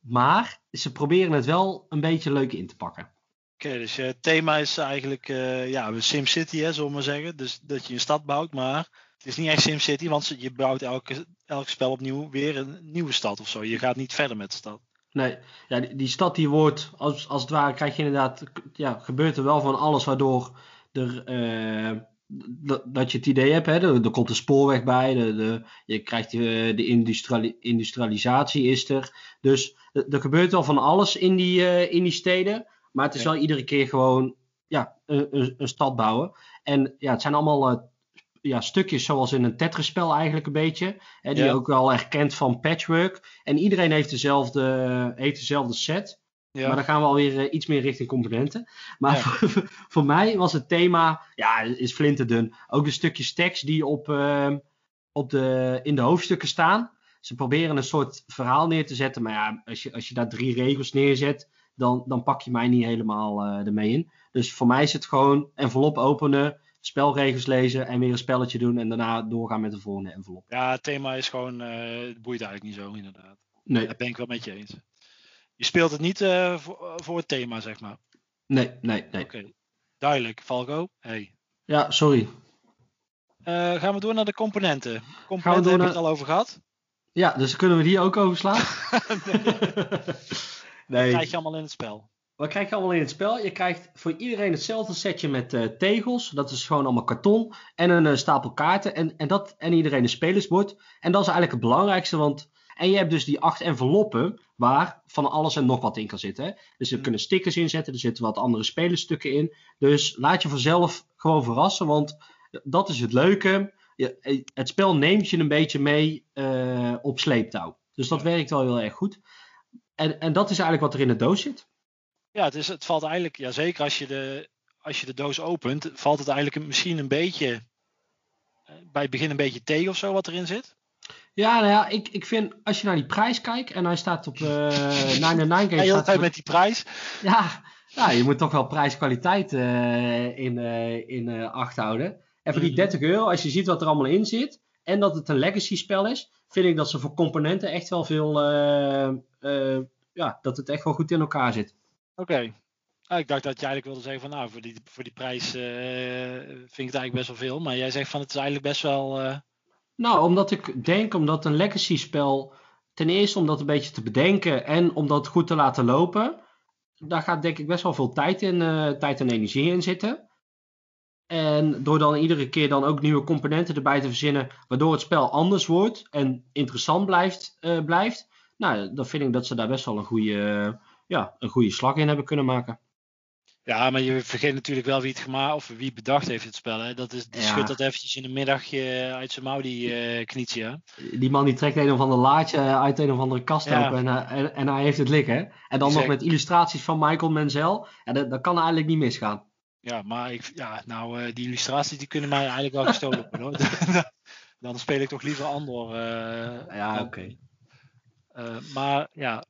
Maar ze proberen het wel een beetje leuk in te pakken. Oké, dus je thema is eigenlijk eh ja, SimCity, zullen we maar zeggen. Dus dat je een stad bouwt, maar het is niet echt SimCity, want je bouwt elke, elk spel opnieuw weer een nieuwe stad of zo. Je gaat niet verder met de stad. Nee, ja, die, die stad die wordt, als, als het ware krijg je inderdaad, ja, gebeurt er wel van alles waardoor er, eh, dat, je het idee hebt, hè, er, er komt een spoorweg bij, de, de, je krijgt de, de industriali- industrialisatie is er. Dus er, er gebeurt wel van alles in die, eh, in die steden, maar het is Ja. wel iedere keer gewoon ja, een, een, een stad bouwen. En ja, het zijn allemaal eh, ja, stukjes zoals in een Tetris-spel eigenlijk een beetje. Hè, die Ja. je ook wel herkent van patchwork. En iedereen heeft dezelfde, heeft dezelfde set. Ja, Maar dan gaan we alweer eh, iets meer richting componenten. Maar Ja. voor, voor mij was het thema, ja, is flinterdun. Ook de stukjes tekst die op, ehm, op de, in de hoofdstukken staan. Ze proberen een soort verhaal neer te zetten. Maar ja, als je, als je daar drie regels neerzet, dan, dan pak je mij niet helemaal eh, ermee in. Dus voor mij is het gewoon envelop openen, spelregels lezen en weer een spelletje doen. En daarna doorgaan met de volgende envelop. ja het thema is gewoon, eh, het boeit eigenlijk niet zo inderdaad. Nee, Daar ben ik wel met je eens. Je speelt het niet eh, voor, voor het thema, zeg maar. nee, nee, nee. Oké, duidelijk. Falco, hey. Ja, sorry. Eh, gaan we door naar de componenten. Componenten door heb je naar- het al over gehad. Ja, dus kunnen we die ook overslaan? Wat krijg je allemaal in het spel? Wat krijg je allemaal in het spel? Je krijgt voor iedereen hetzelfde setje met eh, tegels. Dat is gewoon allemaal karton. En een eh, stapel kaarten. En, en, dat, en iedereen een spelersbord. En dat is eigenlijk het belangrijkste. Want, en je hebt dus die acht enveloppen. Waar van alles en nog wat in kan zitten. Hè? Dus er Hmm. kunnen stickers in zetten. Er zitten wat andere spelerstukken in. Dus laat je vanzelf gewoon verrassen. Want dat is het leuke. Je- het spel neemt je een beetje mee eh, op sleeptouw. Dus dat Ja. werkt wel heel erg goed. En, en dat is eigenlijk wat er in de doos zit. Ja, het, is, het valt eigenlijk, ja, zeker als je, de, als je de doos opent, valt het eigenlijk misschien een beetje, eh, bij het begin een beetje tegen of zo wat erin zit. Ja, nou ja, ik, ik vind als je naar die prijs kijkt en hij staat op eh 99 Ja, Games. heel staat tijd er- met die prijs. ja, ja, je moet toch wel prijs-kwaliteit eh, in, eh, in acht houden. En voor die Mhm. 30 euro, als je ziet wat er allemaal in zit en dat het een legacy spel is, vind ik dat ze voor componenten echt wel veel, ja, dat het echt wel goed in elkaar zit. Oké. Ah, ik dacht dat je eigenlijk wilde zeggen van nou, voor die, voor die prijs eh, vind ik het eigenlijk best wel veel. Maar jij zegt van het is eigenlijk best wel... eh, Nou, omdat ik denk, omdat een legacy spel, ten eerste om dat een beetje te bedenken en om dat goed te laten lopen, daar gaat denk ik best wel veel tijd, in, eh, tijd en energie in zitten. En door dan iedere keer dan ook nieuwe componenten erbij te verzinnen, waardoor het spel anders wordt en interessant blijft, blijft nou, dan vind ik dat ze daar best wel een goede, ja, een goede slag in hebben kunnen maken. Ja, maar je vergeet natuurlijk wel wie het gemaakt of wie bedacht heeft het spel. Hè? Dat is, die Ja. schudt dat eventjes in een middagje uit zijn mouw, die eh knietje. hè. Die man die trekt een of ander laadje uit een of andere kast Ja. open en, hij- en, en hij heeft het liggen. hè. En dan nog met illustraties van Michael Menzel. Ja, dat, dat kan eigenlijk niet misgaan. Ja, maar ik, ja, nou, eh, die illustraties die kunnen mij eigenlijk wel gestolen worden. Hoor. Dan speel ik toch liever Andor. eh, Ja, oké. eh, maar ja,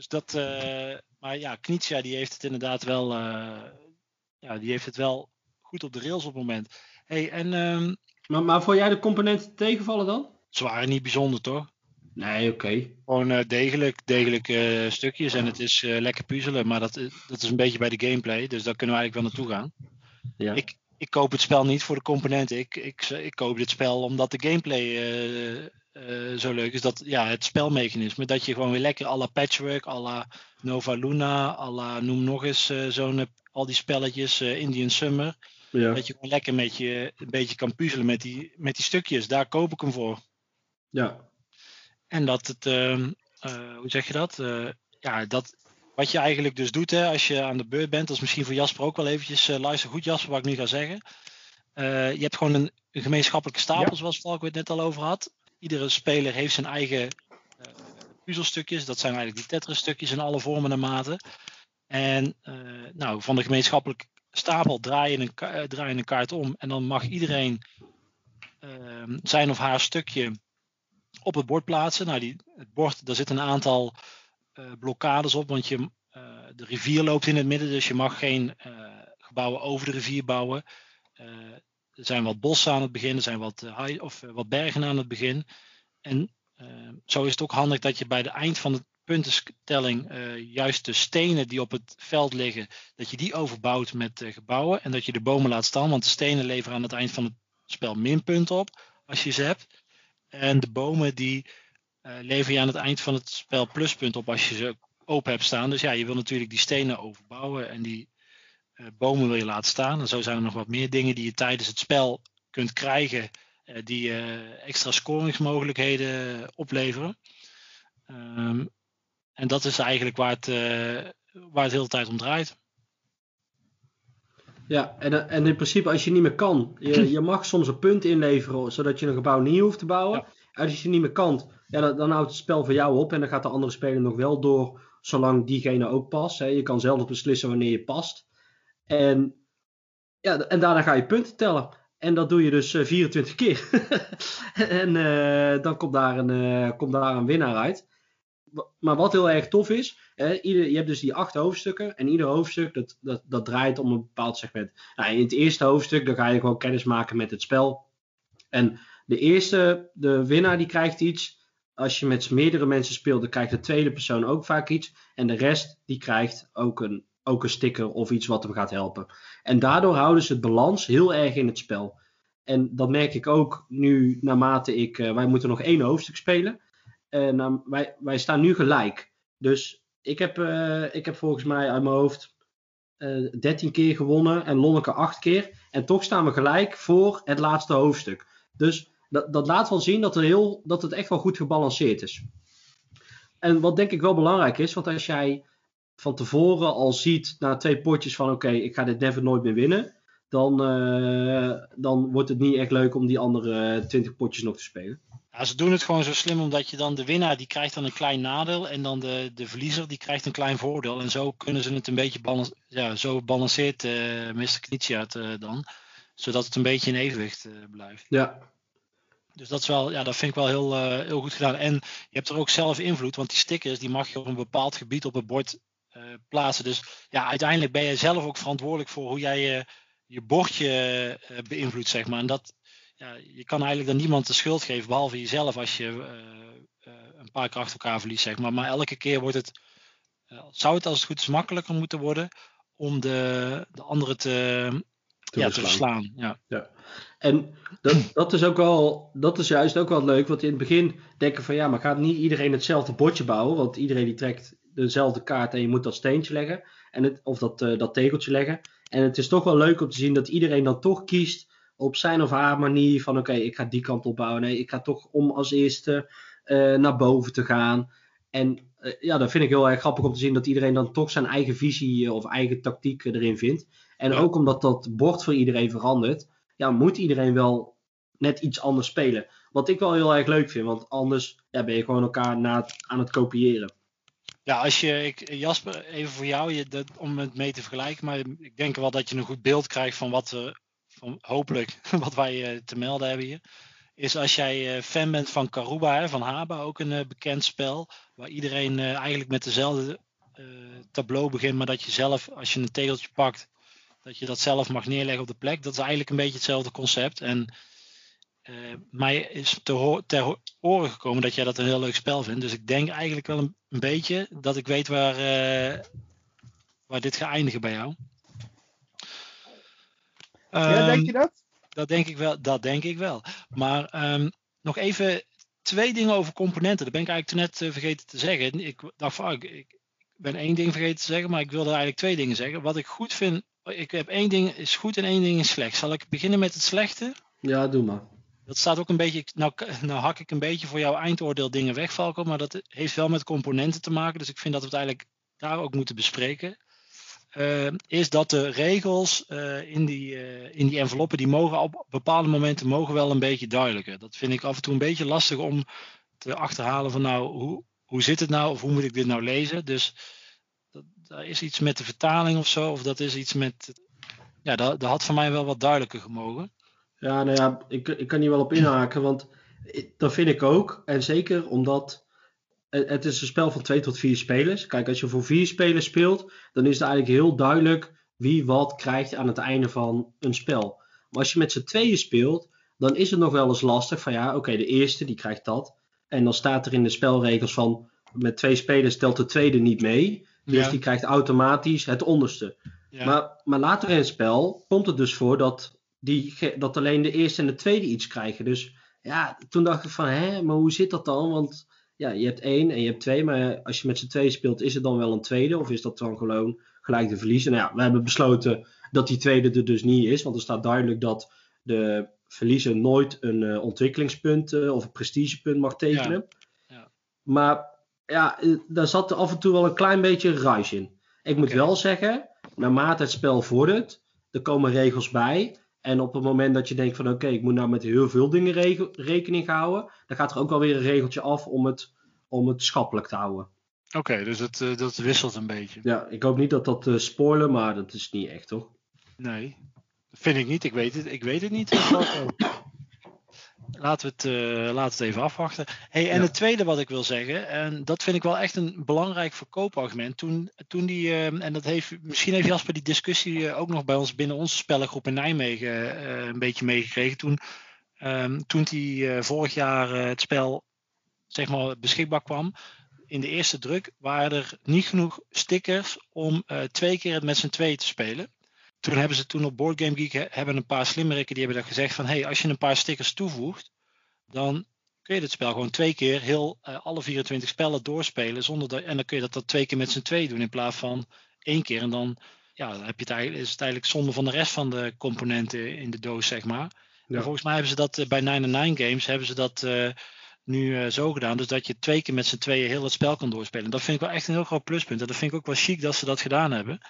dus dat. eh, maar ja, Knizia die heeft het inderdaad wel. eh, ja, die heeft het wel goed op de rails op het moment. Hey, en ehm, Maar, maar vond jij de componenten tegenvallen dan? ze waren niet bijzonder, toch? Nee, oké. Gewoon eh, degelijk, degelijk stukjes en het is lekker puzzelen, maar dat, is- dat is een beetje bij de gameplay, dus daar kunnen we eigenlijk wel naartoe gaan. Ja. Ik, ik koop het spel niet voor de componenten, ik, ik, ik koop dit spel omdat de gameplay eh, zo leuk is. Dat, ja, het spelmechanisme, dat je gewoon weer lekker à la Patchwork, à la Nova Luna, à la noem nog eens eh, zo'n, eh, al die spelletjes, Indian Summer, ja. dat je gewoon lekker met je, een beetje kan puzzelen met die, met die stukjes, daar koop ik hem voor. ja. En dat het, ehm, eh, hoe zeg je dat? Ja, dat wat je eigenlijk dus doet hè, als je aan de beurt bent, dat is misschien voor Jasper ook wel eventjes, luister goed Jasper, wat ik nu ga zeggen. Je hebt gewoon een, een gemeenschappelijke stapel, Ja. zoals Valk het net al over had. Iedere speler heeft zijn eigen eh, puzzelstukjes. Dat zijn eigenlijk die Tetris stukjes in alle vormen en maten. En eh, nou, van de gemeenschappelijke stapel draai je, eh, een kaart om. En dan mag iedereen ehm, zijn of haar stukje op het bord plaatsen. Nou, die, het bord, daar zitten een aantal blokkades op, want je, de rivier loopt in het midden, dus je mag geen gebouwen over de rivier bouwen. Er zijn wat bossen aan het begin, er zijn wat, eh, hei- of, eh, wat bergen aan het begin. En eh, zo is het ook handig dat je bij de eind van de puntentelling eh, juist de stenen die op het veld liggen, dat je die overbouwt met eh, gebouwen en dat je de bomen laat staan, want de stenen leveren aan het eind van het spel minpunten op als je ze hebt. En de bomen die eh lever je aan het eind van het spel pluspunten op als je ze open hebt staan. Dus ja, je wil natuurlijk die stenen overbouwen en die eh, bomen wil je laten staan. En zo zijn er nog wat meer dingen die je tijdens het spel kunt krijgen eh, die eh, extra scoringsmogelijkheden opleveren. Ehm, en dat is eigenlijk waar het, eh, waar het de hele tijd om draait. Ja, en, eh, en in principe als je niet meer kan, je, je mag soms een punt inleveren zodat je een gebouw niet hoeft te bouwen. Als je niet meer kan, ja, dan, dan houdt het spel voor jou op en dan gaat de andere speler nog wel door zolang diegene ook past. Hè. Je kan zelf beslissen wanneer je past. En, ja, en daarna ga je punten tellen. En dat doe je dus eh, 24 keer. en eh, dan komt daar, een, eh, komt daar een winnaar uit. Maar wat heel erg tof is, hè, ieder, je hebt dus die acht hoofdstukken. En ieder hoofdstuk dat, dat, dat draait om een bepaald segment. Nou, in het eerste hoofdstuk dan ga je gewoon kennis maken met het spel. En de eerste, de winnaar, die krijgt iets. Als je met meerdere mensen speelt, dan krijgt de tweede persoon ook vaak iets. En de rest, die krijgt ook een, ook een sticker of iets wat hem gaat helpen. En daardoor houden ze het balans heel erg in het spel. En dat merk ik ook nu, naarmate ik... eh, wij moeten nog één hoofdstuk spelen. En nou, wij, wij staan nu gelijk. Dus ik heb, eh, ik heb volgens mij uit mijn hoofd eh 13 keer gewonnen en Lonneke 8 keer. En toch staan we gelijk voor het laatste hoofdstuk. Dus dat, dat laat wel zien dat, er heel, dat het echt wel goed gebalanceerd is. En wat denk ik wel belangrijk is, want als jij van tevoren al ziet na twee potjes van oké, ik ga dit never nooit meer winnen. Dan, eh, dan wordt het niet echt leuk om die andere 20 potjes nog te spelen. Ja, ze doen het gewoon zo slim omdat je dan de winnaar die krijgt dan een klein nadeel en dan de, de verliezer die krijgt een klein voordeel. En zo kunnen ze het een beetje balans, ja, zo balanceert eh Mr. Knitsjaard eh dan. Zodat het een beetje in evenwicht blijft. Ja, Dus dat, is wel, ja, dat vind ik wel heel, heel goed gedaan. En je hebt er ook zelf invloed, want die stickers die mag je op een bepaald gebied op het bord plaatsen. Dus ja, uiteindelijk ben je zelf ook verantwoordelijk voor hoe jij je, je bordje eh, beïnvloedt, zeg maar. En dat, ja, je kan eigenlijk dan niemand de schuld geven, behalve jezelf als je eh, eh, een paar keer achter elkaar verliest, zeg maar. Maar elke keer wordt het, eh, zou het als het goed is makkelijker moeten worden om de, de anderen te, te ja, te verslaan. verslaan. Ja. En dat, dat is ook wel, dat is juist ook wel leuk, want in het begin denken van ja, maar gaat niet iedereen hetzelfde bordje bouwen, want iedereen die trekt dezelfde kaart en je moet dat steentje leggen, en het, of dat, eh, dat tegeltje leggen. En het is toch wel leuk om te zien dat iedereen dan toch kiest op zijn of haar manier van oké, ik ga die kant op bouwen, nee, ik ga toch om als eerste eh, naar boven te gaan. En eh, ja, dat vind ik heel erg grappig om te zien dat iedereen dan toch zijn eigen visie of eigen tactiek erin vindt. En Ja. ook omdat dat bord voor iedereen verandert, ja, moet iedereen wel net iets anders spelen. Wat ik wel heel erg leuk vind, want anders ja, ben je gewoon elkaar na aan het kopiëren. Ja, als je, ik, Jasper, even voor jou, je, dat, om het mee te vergelijken, maar ik denk wel dat je een goed beeld krijgt van wat we, van, hopelijk, wat wij eh, te melden hebben hier. Is als jij eh, fan bent van Karuba, van Haba, ook een eh, bekend spel, waar iedereen eigenlijk met dezelfde tableau begint, maar dat je zelf, als je een tegeltje pakt, dat je dat zelf mag neerleggen op de plek. Dat is eigenlijk een beetje hetzelfde concept. En mij is ter, ter oren gekomen dat jij dat een heel leuk spel vindt. Dus ik denk eigenlijk wel een, een beetje dat ik weet waar, uh, waar dit gaat eindigen bij jou. ja, denk je dat? Dat denk ik wel. Dat denk ik wel. Maar um, nog even twee dingen over componenten. Dat ben ik eigenlijk net uh, vergeten te zeggen. Ik dacht van, ik, ik, ben één ding vergeten te zeggen, maar ik wilde eigenlijk twee dingen zeggen. Wat ik goed vind, ik heb één ding is goed en één ding is slecht. Zal ik beginnen met het slechte? Ja, doe maar. Dat staat ook een beetje, nou, nou hak ik een beetje voor jouw eindoordeel dingen weg, Valko, maar dat heeft wel met componenten te maken. Dus ik vind dat we het eigenlijk daar ook moeten bespreken. Uh, is dat de regels uh, in, die, uh, in die enveloppen, die mogen op bepaalde momenten mogen wel een beetje duidelijker. Dat vind ik af en toe een beetje lastig om te achterhalen van nou, hoe, hoe zit het nou of hoe moet ik dit nou lezen? Dus dat, daar is iets met de vertaling of zo, of dat is iets met, ja, dat, dat had voor mij wel wat duidelijker gemogen. Ja, nou ja, ik, ik kan hier wel op inhaken, want dat vind ik ook. En zeker omdat het is een spel van twee tot vier spelers. Kijk, als je voor vier spelers speelt, dan is het eigenlijk heel duidelijk wie wat krijgt aan het einde van een spel. Maar als je met z'n tweeën speelt, dan is het nog wel eens lastig van ja, oké, de eerste die krijgt dat. En dan staat er in de spelregels van met twee spelers telt de tweede niet mee. Dus ja. die krijgt automatisch het onderste. Ja. Maar, maar later in het spel komt het dus voor dat, die, dat alleen de eerste en de tweede iets krijgen. Dus ja, toen dacht ik van hé, maar hoe zit dat dan? Want ja, je hebt één en je hebt twee, maar als je met z'n twee speelt, is het dan wel een tweede? Of is dat dan gewoon gelijk de verliezen? Nou ja, we hebben besloten dat die tweede er dus niet is, want er staat duidelijk dat de verliezer nooit een uh, ontwikkelingspunt uh, of een prestigepunt mag tekenen. Ja. Ja. Maar ja, uh, daar zat af en toe wel een klein beetje ruis in. Ik moet okay. wel zeggen, naarmate het spel vordert, er komen regels bij. En op het moment dat je denkt van oké, okay, ik moet nou met heel veel dingen re rekening houden, dan gaat er ook wel weer een regeltje af om het, om het schappelijk te houden. Oké, okay, dus het, uh, dat wisselt een beetje. Ja, ik hoop niet dat dat uh, spoilen, maar dat is niet echt toch? Nee, dat vind ik niet. Ik weet het, ik weet het niet. laten we het, uh, laten we het even afwachten. Hey, en ja. het tweede wat ik wil zeggen, en dat vind ik wel echt een belangrijk verkoopargument. Toen, toen die, uh, en dat heeft, misschien heeft Jasper die discussie uh, ook nog bij ons binnen onze spellengroep in Nijmegen eh, een beetje meegekregen. Toen, um, toen die vorig jaar het spel zeg maar, beschikbaar kwam. In de eerste druk waren er niet genoeg stickers om twee keer het met z'n tweeën te spelen toen hebben ze toen op Board Game Geek hebben een paar slimmerikken die hebben dat gezegd van hey, als je een paar stickers toevoegt, dan kun je dit spel gewoon twee keer heel uh, alle 24 spellen doorspelen zonder dat, en dan kun je dat, dat twee keer met z'n twee doen in plaats van één keer en dan ja, dan heb je het eigenlijk, is het eigenlijk zonde van de rest van de componenten in de doos zeg maar. Ja. En volgens mij hebben ze dat uh, bij 99 Games hebben ze dat uh, nu zo gedaan, dus dat je twee keer met z'n tweeën heel het spel kan doorspelen. Dat vind ik wel echt een heel groot pluspunt en dat vind ik ook wel chic dat ze dat gedaan hebben.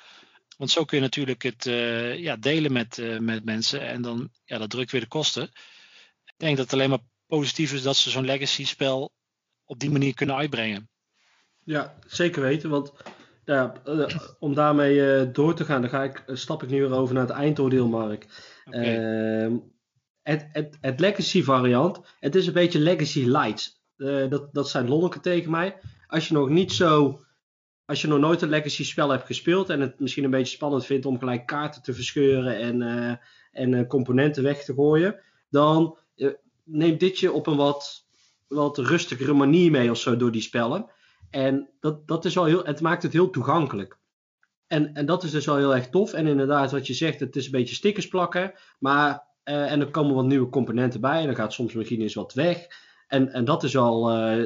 Want zo kun je natuurlijk het uh, ja, delen met, uh, met mensen en dan ja, dat drukt weer de kosten. Ik denk dat het alleen maar positief is dat ze zo'n legacy spel op die manier kunnen uitbrengen. Ja, zeker weten. Want ja, uh, om daarmee door te gaan, dan ga ik, stap ik nu weer over naar het eindoordeel, Mark. Okay. Ehm, het, het, het legacy variant, het is een beetje legacy light. dat, dat zijn Lonneke tegen mij. Als je nog niet zo als je nog nooit een legacy spel hebt gespeeld en het misschien een beetje spannend vindt om gelijk kaarten te verscheuren en, uh, en uh, componenten weg te gooien, dan uh, neem dit je op een wat, wat rustigere manier mee of zo door die spellen. En dat, dat is wel heel, het maakt het heel toegankelijk. En, en dat is dus wel heel erg tof. En inderdaad, wat je zegt, het is een beetje stickers plakken. Maar, en er komen wat nieuwe componenten bij. En dan gaat soms misschien eens wat weg. En, en dat is al,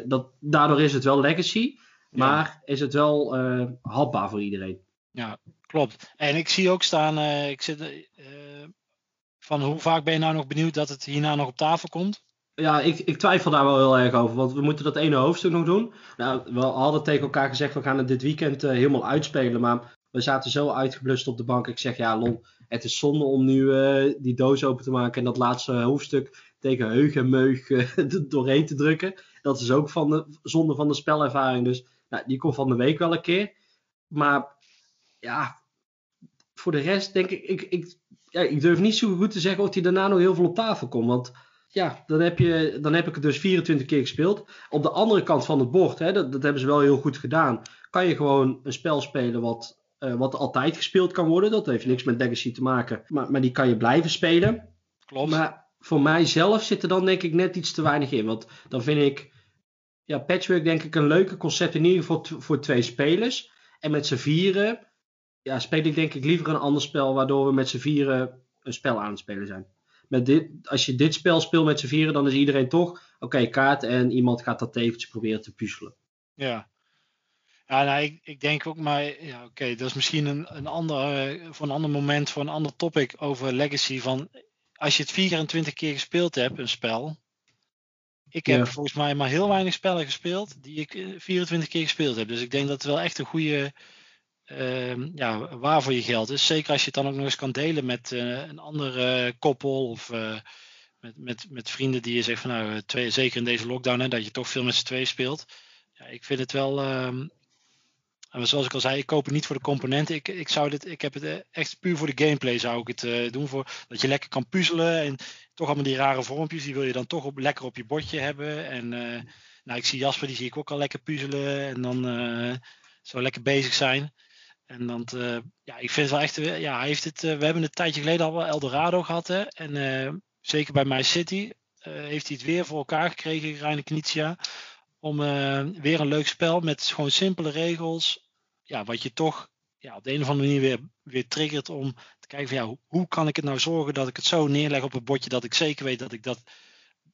dat, daardoor is het wel legacy. Maar is het wel uh, hapbaar voor iedereen? Ja, klopt. En ik zie ook staan, uh, ik zit, uh, van hoe vaak ben je nou nog benieuwd dat het hierna nog op tafel komt? Ja, ik, ik twijfel daar wel heel erg over, want we moeten dat ene hoofdstuk nog doen. Nou, we hadden tegen elkaar gezegd, we gaan het dit weekend helemaal uitspelen, maar we zaten zo uitgeblust op de bank. Ik zeg, ja Lon, het is zonde om nu die doos open te maken en dat laatste hoofdstuk tegen heug en meug doorheen te drukken. Dat is ook van de, zonde van de spelervaring, dus nou, die komt van de week wel een keer. Maar ja, voor de rest denk ik, ik, ik, ja, ik durf niet zo goed te zeggen of hij daarna nog heel veel op tafel komt. Want ja, dan heb, je, dan heb ik het dus 24 keer gespeeld. Op de andere kant van het bord, hè, dat, dat hebben ze wel heel goed gedaan, kan je gewoon een spel spelen wat eh, wat altijd gespeeld kan worden. Dat heeft niks met Legacy te maken. Maar, maar die kan je blijven spelen. Klopt. Maar voor mijzelf zit er dan denk ik net iets te weinig in. Want dan vind ik ja, Patchwork denk ik een leuke concept in ieder geval voor twee spelers. En met z'n vieren ja, speel ik denk ik liever een ander spel waardoor we met z'n vieren een spel aan het spelen zijn. Met dit, als je dit spel speelt met z'n vieren, dan is iedereen toch, oké, kaart en iemand gaat dat tevens proberen te puzzelen. Ja. Ja, nou, ik, ik denk ook maar, ja, oké, dat is misschien een, een ander, eh, voor een ander moment, voor een ander topic over Legacy. Van als je het 24 keer gespeeld hebt, een spel. Ik heb Ja. volgens mij maar heel weinig spellen gespeeld die ik eh, 24 keer gespeeld heb. Dus ik denk dat het wel echt een goede ehm, ja, waar voor je geld is. Zeker als je het dan ook nog eens kan delen met eh, een andere koppel of eh, met, met, met vrienden die je zegt van nou, eh, twee, zeker in deze lockdown, hè, dat je toch veel met z'n twee speelt. Ja, ik vind het wel. En zoals ik al zei, ik koop het niet voor de componenten. Ik, ik, zou dit, ik heb het eh, echt puur voor de gameplay zou ik het eh, doen. Voor, dat je lekker kan puzzelen. En toch allemaal die rare vormpjes. Die wil je dan toch lekker op je bordje hebben. En eh, nou, ik zie Jasper, die zie ik ook al lekker puzzelen. En dan eh, zo lekker bezig zijn. En dan, ja, ik vind het wel echt. Ja, hij heeft het. we hebben een tijdje geleden al wel Eldorado gehad. Hè? En zeker bij My City heeft hij het weer voor elkaar gekregen, Reine Knizia. Om weer een leuk spel met gewoon simpele regels. Ja, wat je toch ja, op de een of andere manier weer, weer triggert om te kijken van ja, hoe, kan ik het nou zorgen dat ik het zo neerleg op het bordje dat ik zeker weet dat ik dat,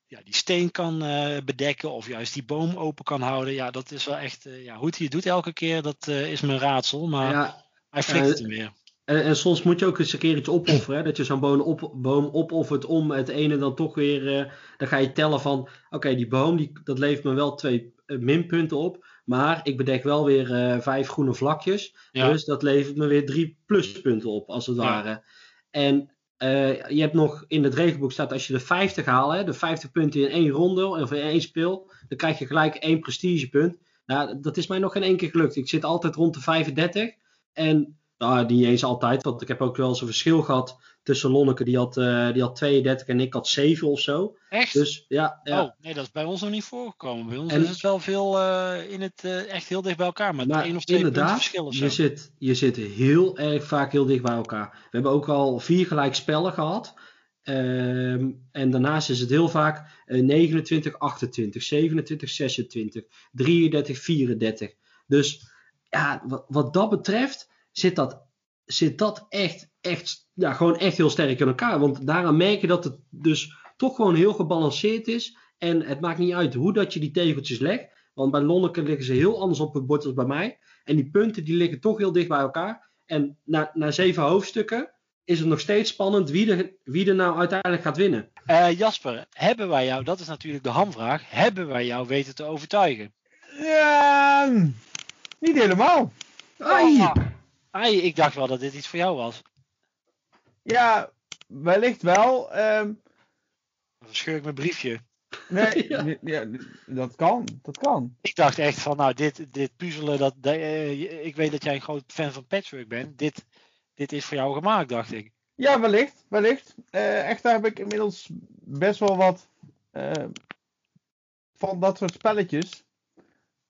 ja, die steen kan eh, bedekken of juist die boom open kan houden. Ja, dat is wel echt, eh, ja, hoe hij het doet elke keer, dat eh, is mijn raadsel. Maar Ja, hij flikt het hem weer. en, en soms moet je ook eens een keer iets opofferen. Hè? Dat je zo'n boom, op, boom opoffert om het ene dan toch weer. dan ga je tellen van: oké, die boom die, dat levert me wel twee minpunten op. Maar ik bedek wel weer eh, vijf groene vlakjes. Ja. Dus dat levert me weer drie pluspunten op, als het Ja. ware. En eh, je hebt nog in het regelboek staat: als je de 50 haalt, hè, de 50 punten in één ronde of in één speel, dan krijg je gelijk één prestigepunt. Nou, dat is mij nog geen één keer gelukt. Ik zit altijd rond de 35. En nou, niet eens altijd, want ik heb ook wel eens een verschil gehad tussen Lonneke, die had, eh, die had 32 en ik had 7 of zo. Echt? Dus ja, ja. Oh, nee, dat is bij ons nog niet voorgekomen. Bij ons En- is het wel veel eh, in het eh, echt heel dicht bij elkaar. Maar, Maar één of twee punten inderdaad, verschil of zo. je zit, je zit heel erg vaak heel dicht bij elkaar. We hebben ook al vier gelijk spellen gehad. Ehm, en daarnaast is het heel vaak eh, 29, 28, 27, 26, 33, 34. Dus ja, wat, wat dat betreft zit dat, zit dat echt, echt, ja, gewoon echt heel sterk in elkaar. Want daaraan merk je dat het dus toch gewoon heel gebalanceerd is. En het maakt niet uit hoe dat je die tegeltjes legt. Want bij Lonneke liggen ze heel anders op het bord als bij mij. En die punten die liggen toch heel dicht bij elkaar. En na, na zeven hoofdstukken is het nog steeds spannend wie er, wie er nou uiteindelijk gaat winnen. Eh, Jasper, hebben wij jou, dat is natuurlijk de hamvraag, hebben wij jou weten te overtuigen? Ja, niet helemaal. Ai! Ah, ai, ik dacht wel dat dit iets voor jou was. Ja, wellicht wel. ehm, Dan scheur ik mijn briefje. nee, Ja. dat kan. Dat kan. Ik dacht echt van, nou, dit, dit puzzelen, dat, dat, eh, ik weet dat jij een groot fan van patchwork bent. Dit, dit is voor jou gemaakt, dacht ik. Ja, wellicht. wellicht. Eh, echt, daar heb ik inmiddels best wel wat eh, van dat soort spelletjes.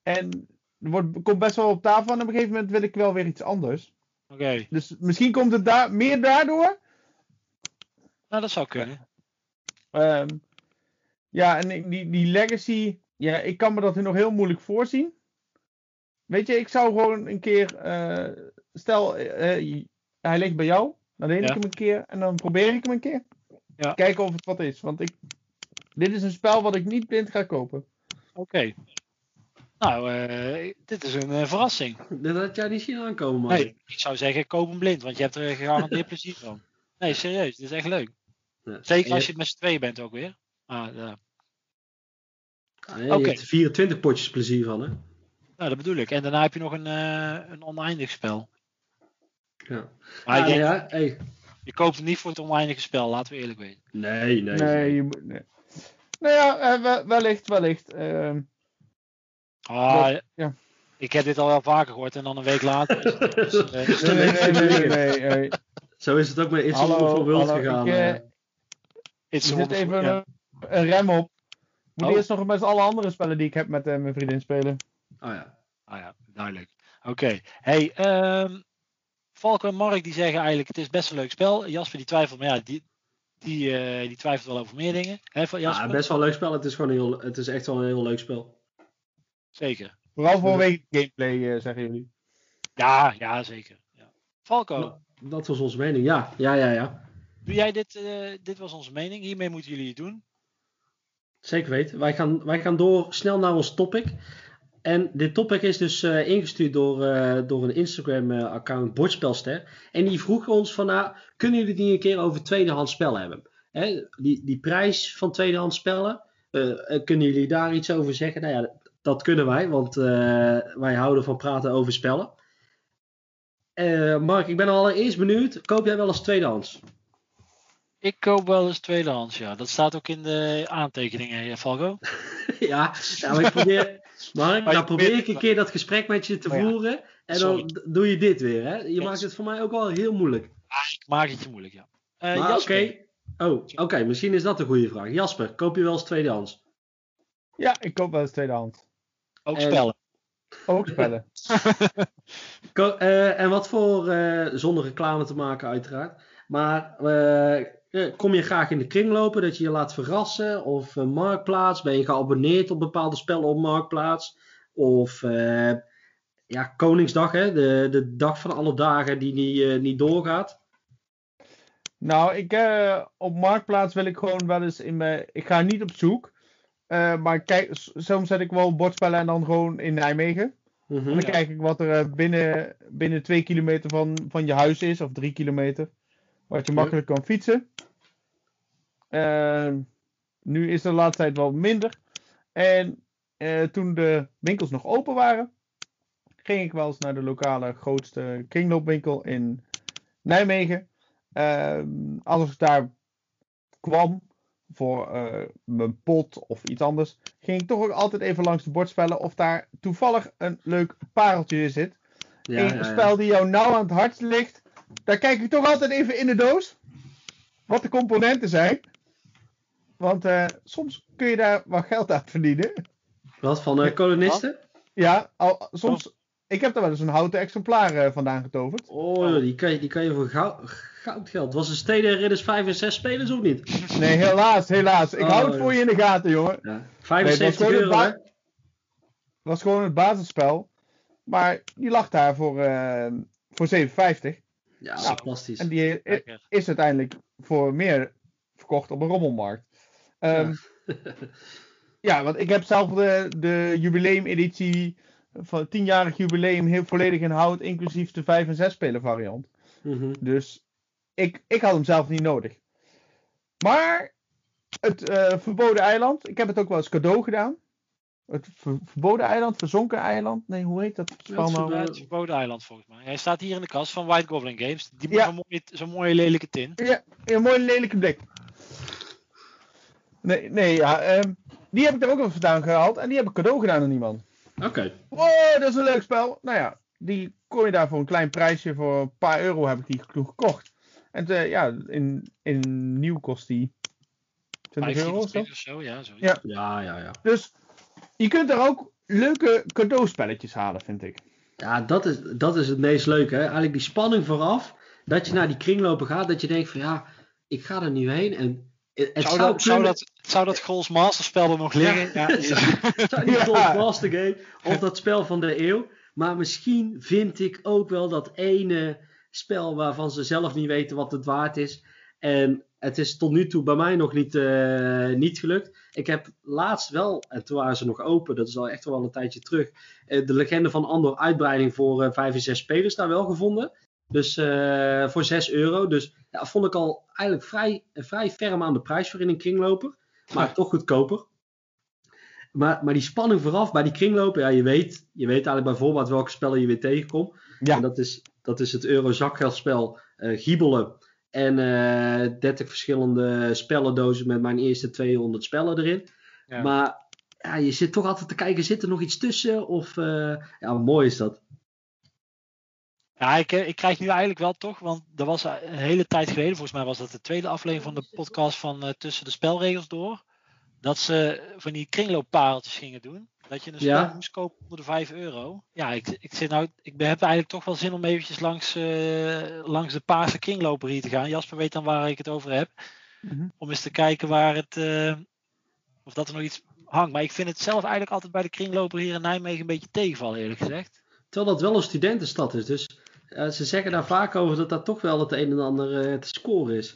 En er wordt, komt best wel op tafel en op een gegeven moment wil ik wel weer iets anders. Oké, Dus misschien komt het daar meer daardoor. Nou dat zou kunnen. Ehm, ja, en die, die legacy, ja, ik kan me dat nog heel moeilijk voorzien. Weet je, ik zou gewoon een keer, eh, stel, eh, hij ligt bij jou, dan leen ik Ja. hem een keer en dan probeer ik hem een keer. Ja. Kijken of het wat is, want ik, dit is een spel wat ik niet blind ga kopen. Oké. Nou, eh, dit is een eh, verrassing. Dat had jij niet zien aankomen, man. Nee, ik zou zeggen, koop hem blind, want je hebt er gegarandeerd plezier van. Nee, serieus, dit is echt leuk. Ja. Zeker als je het met z'n tweeën bent ook weer. Ah, ja. je, nee, je Oké. hebt er 24 potjes plezier van, hè? Nou, dat bedoel ik. En daarna heb je nog een, eh, een oneindig spel. Ja. Maar Ah, denk, ja, hey. je koopt het niet voor het oneindige spel, laten we eerlijk weten. Nee, nee. Nee, je moet, nee. Nou ja, eh, we- wellicht, wellicht. Ehm, Ah, ja. Ik heb dit al wel vaker gehoord en dan een week later. is het dus, eh, nee, nee, nee, nee, nee, nee. Zo is het ook met It's Hallo, Wonderful World hallo, gegaan. ik. It's Er zit even ja. een, een rem op. Moet Oh. eerst nog met alle andere spellen die ik heb met eh, mijn vriendin spelen. Oh ja. Ah ja, duidelijk. Oké. Hey, ehm, Valko en Mark die zeggen eigenlijk het is best een leuk spel. Jasper die twijfelt, maar ja, die, die, eh, die twijfelt wel over meer dingen. Hè, van Jasper? Ja, best wel een leuk spel. Het is gewoon heel, het is echt wel een heel leuk spel. Zeker. Vooral vanwege de gameplay, eh, zeggen jullie. Ja, ja zeker. Ja. Valko, Nou, dat was onze mening. Ja, ja, ja, ja. Doe jij dit? eh, dit was onze mening. Hiermee moeten jullie het doen. Zeker weten. Wij gaan, wij gaan door snel naar ons topic. En dit topic is dus eh, ingestuurd door, eh, door een Instagram-account, Bordspelster. En die vroeg ons van, nou, kunnen jullie die een keer over tweedehands spellen hebben? Hè, die, die prijs van tweedehands spellen, kunnen jullie daar iets over zeggen? Nou ja, dat kunnen wij, want wij houden van praten over spellen. Mark, ik ben allereerst benieuwd, koop jij wel eens tweedehands? Ik koop wel eens tweedehands, ja. Dat staat ook in de aantekeningen, hè, Valko. ja, maar ik probeer, Mark, Maar je nou probeer ik een keer dat gesprek met je te Oh ja. voeren. En Sorry. dan doe je dit weer, hè? Je Yes. maakt het voor mij ook wel heel moeilijk. Ik maak het je moeilijk, ja. Eh, maar oké. Oh, oké, misschien is dat een goede vraag. Jasper, koop je wel eens tweedehands? Ja, ik koop wel eens tweedehands. ook en- spellen. Ook spellen. Ko- eh, en wat voor, eh, zonder reclame te maken uiteraard, maar eh, eh, kom je graag in de kring lopen, dat je je laat verrassen? Of eh, Marktplaats, ben je geabonneerd op bepaalde spellen op Marktplaats? Of eh, ja, Koningsdag, hè? De, de dag van alle dagen die niet, eh, niet doorgaat. Nou, ik, eh, op Marktplaats wil ik gewoon wel eens in mijn... Ik ga niet op zoek. eh, maar kijk, soms zet ik wel bordspellen en dan gewoon in Nijmegen. Mhm. En dan Ja. kijk ik wat er eh, binnen, binnen twee kilometer van, van je huis is, of drie kilometer. Wat je makkelijk kan fietsen. Ehm, nu is de laatste tijd wel minder. En eh, toen de winkels nog open waren, ging ik wel eens naar de lokale grootste kringloopwinkel in Nijmegen. Ehm, als ik daar kwam voor eh, mijn pot of iets anders, ging ik toch ook altijd even langs de bordspellen of daar toevallig een leuk pareltje in zit. Ja, een ja, ja. spel die jou nauw aan het hart ligt. Daar kijk ik toch altijd even in de doos. Wat de componenten zijn. Want eh, soms kun je daar wat geld aan verdienen. Wat van eh, kolonisten? Ja, al, soms. Ik heb daar wel eens een houten exemplaar eh, vandaan getoverd. Oh, die kan je, die kan je voor gou- goudgeld. Was een Steden Ridders 5 en 6 spelers of niet? Nee, helaas, helaas. Ik Oh, hou het ja. voor je in de gaten, jongen. Ja. Nee, 75 het was gewoon euro, hè? was gewoon het basisspel. Maar die lag daar voor, eh, voor 7,50. Ja, Nou, fantastisch. En die Lekker. is uiteindelijk voor meer verkocht op een rommelmarkt. Ehm, ja, want ik heb zelf de, de jubileumeditie van het 10-jarig jubileum heel volledig in hout, inclusief de 5 en 6 speler variant. Mhm. Dus ik, ik had hem zelf niet nodig. Maar het eh, verboden eiland, ik heb het ook wel eens cadeau gedaan. Het ver- verboden eiland, verzonken eiland. Nee, hoe heet dat spel het nou? verboden- Het verboden eiland volgens mij. Hij staat hier in de kast van White Goblin Games. Die Ja. met zo'n mooie, zo'n mooie lelijke tint. Ja, een mooie lelijke blik. Nee, nee ja, ehm, die heb ik er ook wel vandaan gehaald en die heb ik cadeau gedaan aan iemand. Oké. Wow, dat is een leuk spel. Nou ja, die kon je daar voor een klein prijsje, voor een paar euro heb ik die toen gekocht. En eh, ja, in, in nieuw kost die 20 15 euro of zo. of zo, ja. Zoiets. Ja. Ja, ja, ja. Dus je kunt er ook leuke cadeauspelletjes halen, vind ik. Ja, dat is, dat is het meest leuke. Hè? Eigenlijk die spanning vooraf. Dat je naar die kringlopen gaat. Dat je denkt van ja, ik ga er nu heen. En het, Zou, zou, dat, zou, kunnen- dat, zou dat Grols Masterspel er nog liggen? Ja. zou die Ja. Gold Master Game of dat spel van de eeuw. Maar misschien vind ik ook wel dat ene spel waarvan ze zelf niet weten wat het waard is. En het is tot nu toe bij mij nog niet, eh, niet gelukt. Ik heb laatst wel, en toen waren ze nog open, dat is al echt wel een tijdje terug, eh, de legende van Andor uitbreiding voor eh 5 en 6 spelers daar wel gevonden. Dus eh, voor 6 euro. Dus ja, vond ik al eigenlijk vrij, vrij ferm aan de prijs voor in een kringloper. Maar Ja. toch goedkoper. Maar, maar die spanning vooraf bij die kringlopen, ja, je weet, je weet eigenlijk bijvoorbeeld welke spellen je weer tegenkomt. Ja. En dat is, dat is het euro zakgeldspel Giebelen. En eh 30 verschillende spellendozen met mijn eerste 200 spellen erin. Ja. Maar ja, je zit toch altijd te kijken, zit er nog iets tussen? Of, eh, ja, mooi is dat. Ja, ik, eh, ik krijg nu eigenlijk wel toch, want dat was een hele tijd geleden, volgens mij was dat de tweede aflevering van de podcast van eh, Tussen de Spelregels Door, dat ze van die kringlooppareltjes gingen doen. Dat je een Ja. spel moest kopen onder de 5 euro. Ja, ik, ik, zit nou, ik ben- heb eigenlijk toch wel zin om eventjes langs, eh, langs de Paarse kringloper hier te gaan. Jasper weet dan waar ik het over heb. Mhm. Om eens te kijken waar het, eh, of dat er nog iets hangt. Maar ik vind het zelf eigenlijk altijd bij de kringloper hier in Nijmegen een beetje tegenvallen eerlijk gezegd. Terwijl dat wel een studentenstad is. Dus eh, ze zeggen daar vaak over dat daar toch wel het een en ander eh, te scoren is.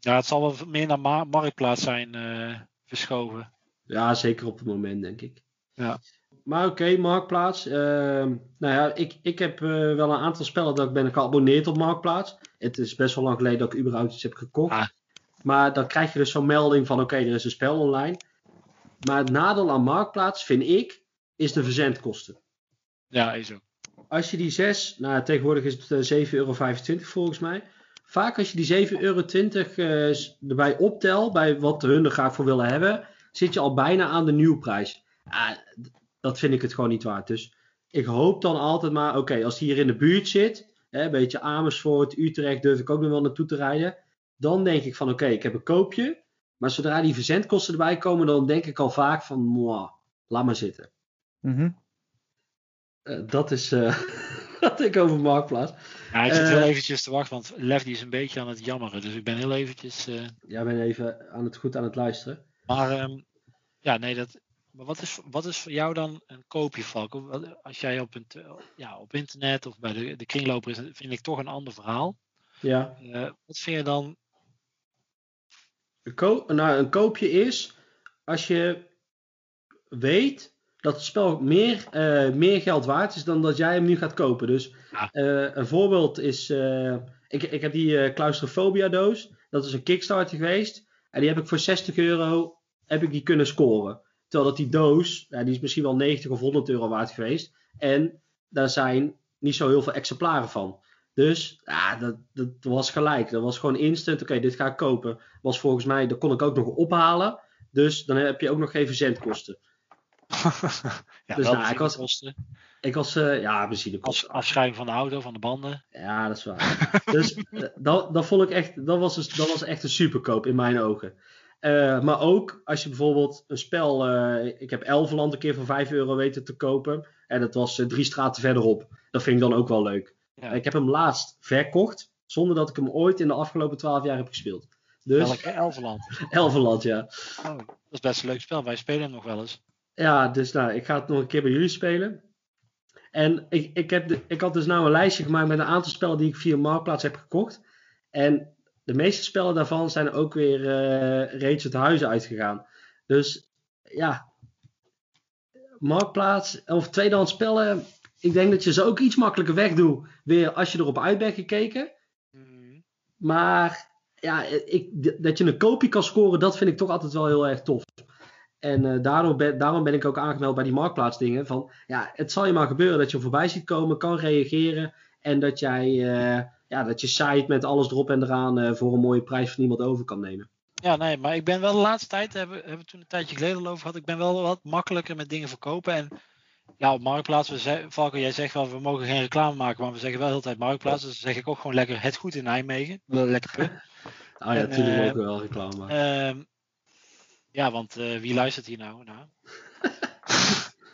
Ja, het zal wel meer naar ma- Marktplaats zijn eh, verschoven. Ja, zeker op het moment, denk ik. Ja. Maar oké, Marktplaats. Ehm, nou ja, ik, ik heb eh, wel een aantal spellen dat ik ben geabonneerd op Marktplaats. Het is best wel lang geleden dat ik überhaupt iets heb gekocht. Ah. Maar dan krijg je dus zo'n melding van oké, er is een spel online. Maar het nadeel aan Marktplaats, vind ik, is de verzendkosten. Ja, is ook. Als je die 6, nou tegenwoordig is het eh, 7,25 euro volgens mij. Vaak als je die 7,20 euro eh, erbij optelt, bij wat hun er graag voor willen hebben, zit je al bijna aan de nieuwprijs. Ah, dat vind ik het gewoon niet waard. Dus ik hoop dan altijd maar, oké, als die hier in de buurt zit, hè, een beetje Amersfoort, Utrecht, durf ik ook nog wel naartoe te rijden. Dan denk ik van, oké, ik heb een koopje. Maar zodra die verzendkosten erbij komen, dan denk ik al vaak van, mwah, laat maar zitten. Mhm. Eh, dat is eh, wat ik over Marktplaats. Ja, ik zit Eh, heel eventjes te wachten, want Lef die is een beetje aan het jammeren. Dus ik ben heel eventjes... eh, Jij bent even aan het goed aan het luisteren. Maar ehm, ja, nee, dat. Maar wat is, wat is voor jou dan een koopje? Wat- Als jij op, een, ja, op internet of bij de, de kringloper is, vind ik toch een ander verhaal. Ja. Eh, wat vind je dan? Een, ko- nou, een koopje is als je weet dat het spel meer, eh, meer geld waard is dan dat jij hem nu gaat kopen. Dus Ja. eh, een voorbeeld is, ik, ik heb die Claustrofobia doos. Dat is een Kickstarter geweest. En die heb ik voor 60 euro heb ik die kunnen scoren. Terwijl dat die doos, ja, die is misschien wel 90 of 100 euro waard geweest. En daar zijn niet zo heel veel exemplaren van. Dus ja, dat, dat was gelijk. Dat was gewoon instant. Oké, dit ga ik kopen. Was volgens mij, dat kon ik ook nog ophalen. Dus dan heb je ook nog geen verzendkosten. ja, Dus nou, ik was- kosten. Ik was, eh, ja, Als benzinekosten. afschrijving van de auto, van de banden. Ja, dat is waar. dus eh, dat, dat vond ik echt, dat was, dus, dat was echt een superkoop in mijn ogen. Eh, maar ook als je bijvoorbeeld een spel, eh, ik heb Elverland een keer voor 5 euro weten te kopen. En dat was eh, drie straten verderop. Dat vind ik dan ook wel leuk. Ja. Ik heb hem laatst verkocht, zonder dat ik hem ooit in de afgelopen 12 jaar heb gespeeld. Dus Welke Elverland. Elverland, ja. Oh, dat is best een leuk spel. Wij spelen hem nog wel eens. Ja, dus nou, ik ga het nog een keer bij jullie spelen. En ik, ik, heb de, ik had dus nou een lijstje gemaakt met een aantal spellen die ik via Marktplaats heb gekocht. En de meeste spellen daarvan zijn ook weer eh, reeds het huis uitgegaan. Dus ja, Marktplaats of tweedehands spellen, ik denk dat je ze ook iets makkelijker wegdoet weer als je erop uit bent gekeken. Maar ja, ik, dat je een koopje kan scoren, dat vind ik toch altijd wel heel erg tof. En eh, daardoor ben, daarom ben ik ook aangemeld bij die marktplaatsdingen. Van ja, het zal je maar gebeuren dat je voorbij ziet komen, kan reageren. En dat jij eh, ja, dat je site met alles erop en eraan eh, voor een mooie prijs van iemand over kan nemen. Ja, nee, maar ik ben wel de laatste tijd, hebben, hebben we toen een tijdje geleden al over gehad, ik ben wel wat makkelijker met dingen verkopen. En ja, op Marktplaats, we zei, Valko, jij zegt wel, we mogen geen reclame maken, maar we zeggen wel heel de tijd Marktplaats. Dus dan zeg ik ook gewoon lekker het goed in Nijmegen. Lekker. Ah ja, En, natuurlijk eh, ook wel reclame maken. Ehm, ja, want eh, wie luistert hier nou? nou?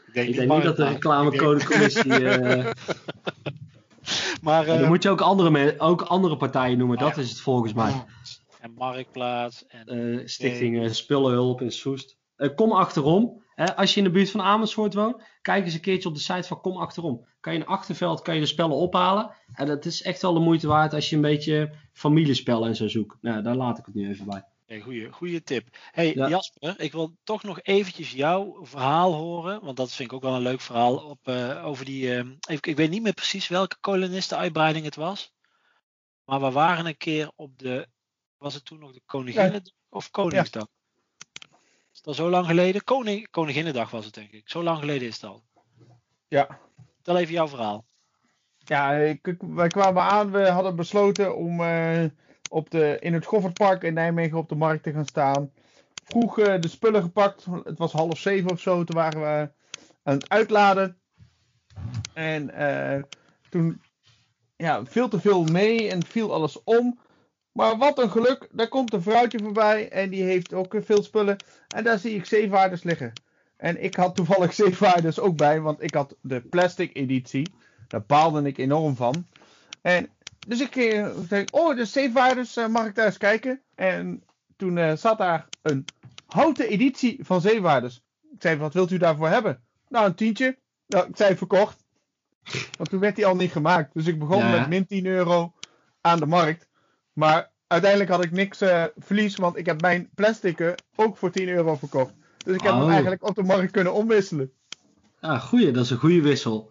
ik denk ik denk niet dat de reclamecodecommissie... Maar, dan eh, moet je ook andere, ook andere partijen noemen, Oh, dat is het volgens mij. en Marktplaats. En, eh, Stichting eh, Spullenhulp in Soest. Kom achterom. Hè, als je in de buurt van Amersfoort woont, kijk eens een keertje op de site van Kom Achterom. Kan je in Achterveld kan je de spellen ophalen. En dat is echt wel de moeite waard als je een beetje familiespellen en zo zoekt. Nou, daar laat ik het nu even bij. Nee, goeie, goeie tip. Hey Ja. Jasper, ik wil toch nog eventjes jouw verhaal horen. Want dat vind ik ook wel een leuk verhaal. Op, eh, over die, eh, even, ik weet niet meer precies welke kolonistenuitbreiding het was. Maar we waren een keer op de. Was het toen nog de Koninginnedag of Koningsdag? Is dat zo lang geleden? Koning, Koninginnedag was het denk ik. Zo lang geleden is het al. Ja. Tel even jouw verhaal. Ja, ik, ik- wij kwamen aan, we hadden besloten om eh, op de, in het Goffertpark in Nijmegen op de markt te gaan staan. Vroeg eh, de spullen gepakt, het was half zeven of zo, toen waren we aan het uitladen. En eh, toen, ja, veel te veel mee en viel alles om. Maar wat een geluk, daar komt een vrouwtje voorbij en die heeft ook eh, veel spullen. En daar zie ik zeevaarders liggen. En ik had toevallig Zeevaarders ook bij, want ik had de plastic editie. Daar baalde ik enorm van. En dus ik eh, zei, oh, de Zeevaarders, eh, mag ik daar eens kijken? En toen eh, zat daar een houten editie van Zeevaarders. Ik zei, wat wilt u daarvoor hebben? Nou, een tientje. Nou, ik zei, verkocht. Want toen werd hij al niet gemaakt. Dus ik begon Ja. met min 10 euro aan de markt. Maar uiteindelijk had ik niks eh, verlies, want ik heb mijn plastic ook voor 10 euro verkocht. Dus ik heb hem Oh. eigenlijk op de markt kunnen omwisselen. Ah, goeie, dat is een goede wissel.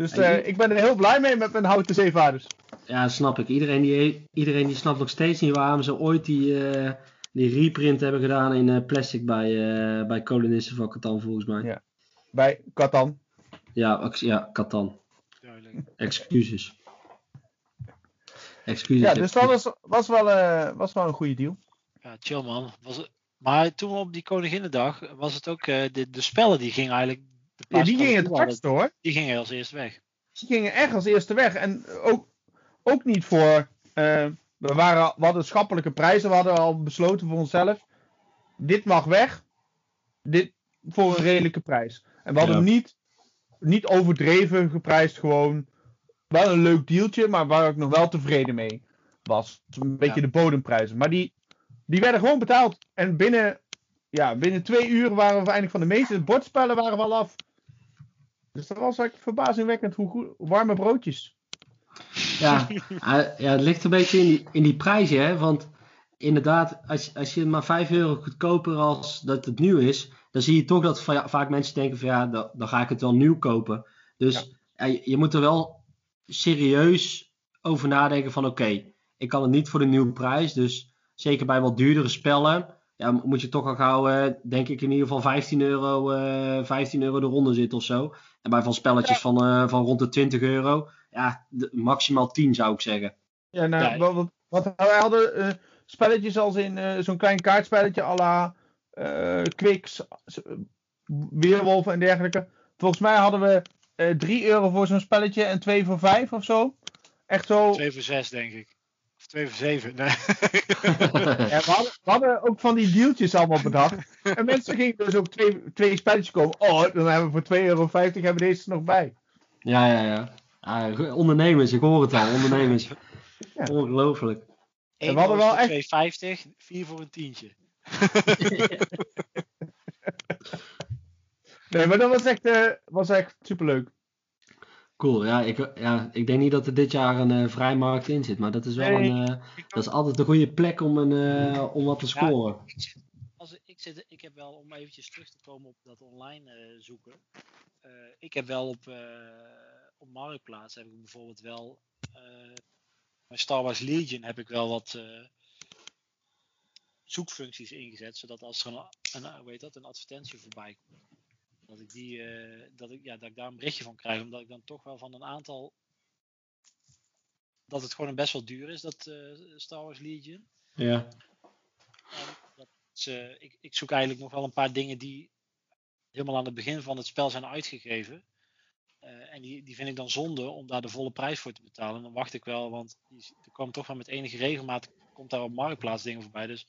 Dus eh, ik ben er heel blij mee met mijn houten zeevaarders. Ja, snap ik. Iedereen die, iedereen die snapt nog steeds niet waarom ze ooit die, eh, die reprint hebben gedaan in eh, plastic bij, eh, bij kolonisten van Catan, volgens mij. Ja. Bij Catan. Ja, ja Catan. Duidelijk. Excuses. Excuses. Ja, dus dat was, was, wel, eh, was wel een goede deal. Ja, chill man. Was het... Maar toen op die Koninginnedag was het ook, eh, de, de spellen die gingen eigenlijk... Ja, die gingen het hardst hoor. Die gingen als eerst weg. Die gingen echt als eerste weg. En ook, ook niet voor. eh, we, waren, we hadden schappelijke prijzen. We hadden al besloten voor onszelf. Dit mag weg. Dit voor een redelijke prijs. En we hadden Ja. hem niet, niet overdreven geprijsd. Gewoon wel een leuk dealtje. Maar waar ik nog wel tevreden mee was. Een beetje Ja. de bodemprijzen. Maar die, die werden gewoon betaald. En binnen, ja, binnen twee uur waren we eindelijk van de meeste bordspellen waren we al af. Dus dat was eigenlijk verbazingwekkend hoe goed, warme broodjes. Ja, ja, het ligt een beetje in die, in die prijzen, hè. Want inderdaad, als, als je maar 5 euro goedkoper als dat het nieuw is, dan zie je toch dat va- vaak mensen denken van ja, dan, dan ga ik het wel nieuw kopen. Dus ja, je, je moet er wel serieus over nadenken van oké, ik kan het niet voor de nieuwe prijs. Dus zeker bij wat duurdere spellen, ja, moet je toch al gauw, eh, denk ik, in ieder geval 15 euro, eh 15 euro de ronde zitten of zo. En bij van spelletjes van, eh, van rond de 20 euro, ja, de- maximaal 10 zou ik zeggen. Ja, nou, Ja. wat, wat, wat- wij hadden eh, spelletjes als in eh, zo'n klein kaartspelletje à la eh, Quicks, Weerwolf en dergelijke. Volgens mij hadden we eh 3 euro voor zo'n spelletje en 2 voor 5 of zo. Echt zo. 2 voor 6 denk ik. Of 2 voor 7. Nee. Ja, we, hadden, we hadden ook van die dealtjes allemaal bedacht. en mensen gingen dus ook twee, twee spelletjes komen. Oh, dan hebben we voor 2,50 euro hebben we deze er nog bij. ja, ja, ja. Ah, ondernemers, ik hoor het al, ondernemers. Ja. Ongelooflijk. Eén we hadden wel voor echt- 2,50, 4 voor een tientje. Nee, maar dat was echt, eh, was echt superleuk. Cool, ja ik, ja, ik denk niet dat er dit jaar een eh, vrijmarkt in zit, maar dat is wel Nee. een, eh, dat is altijd een goede plek om, een, eh, om wat te scoren. Ik, zit, als, ik, zit, ik heb wel, om eventjes terug te komen op dat online zoeken. ik heb wel op, op Marktplaats heb ik bijvoorbeeld wel. bij Star Wars Legion heb ik wel wat zoekfuncties ingezet. Zodat als er een, een, heet dat, een advertentie voorbij komt. Dat ik, die, eh, dat, ik, ja, dat ik daar een berichtje van krijg. Omdat ik dan toch wel van een aantal. Dat het gewoon best wel duur is, dat eh, Star Wars Legion. Ja. En dat is, eh, ik, ik zoek eigenlijk nog wel een paar dingen die helemaal aan het begin van het spel zijn uitgegeven. En die, die vind ik dan zonde om daar de volle prijs voor te betalen. En dan wacht ik wel, want er komen toch wel met enige regelmaat komt daar op marktplaats dingen voorbij. Dus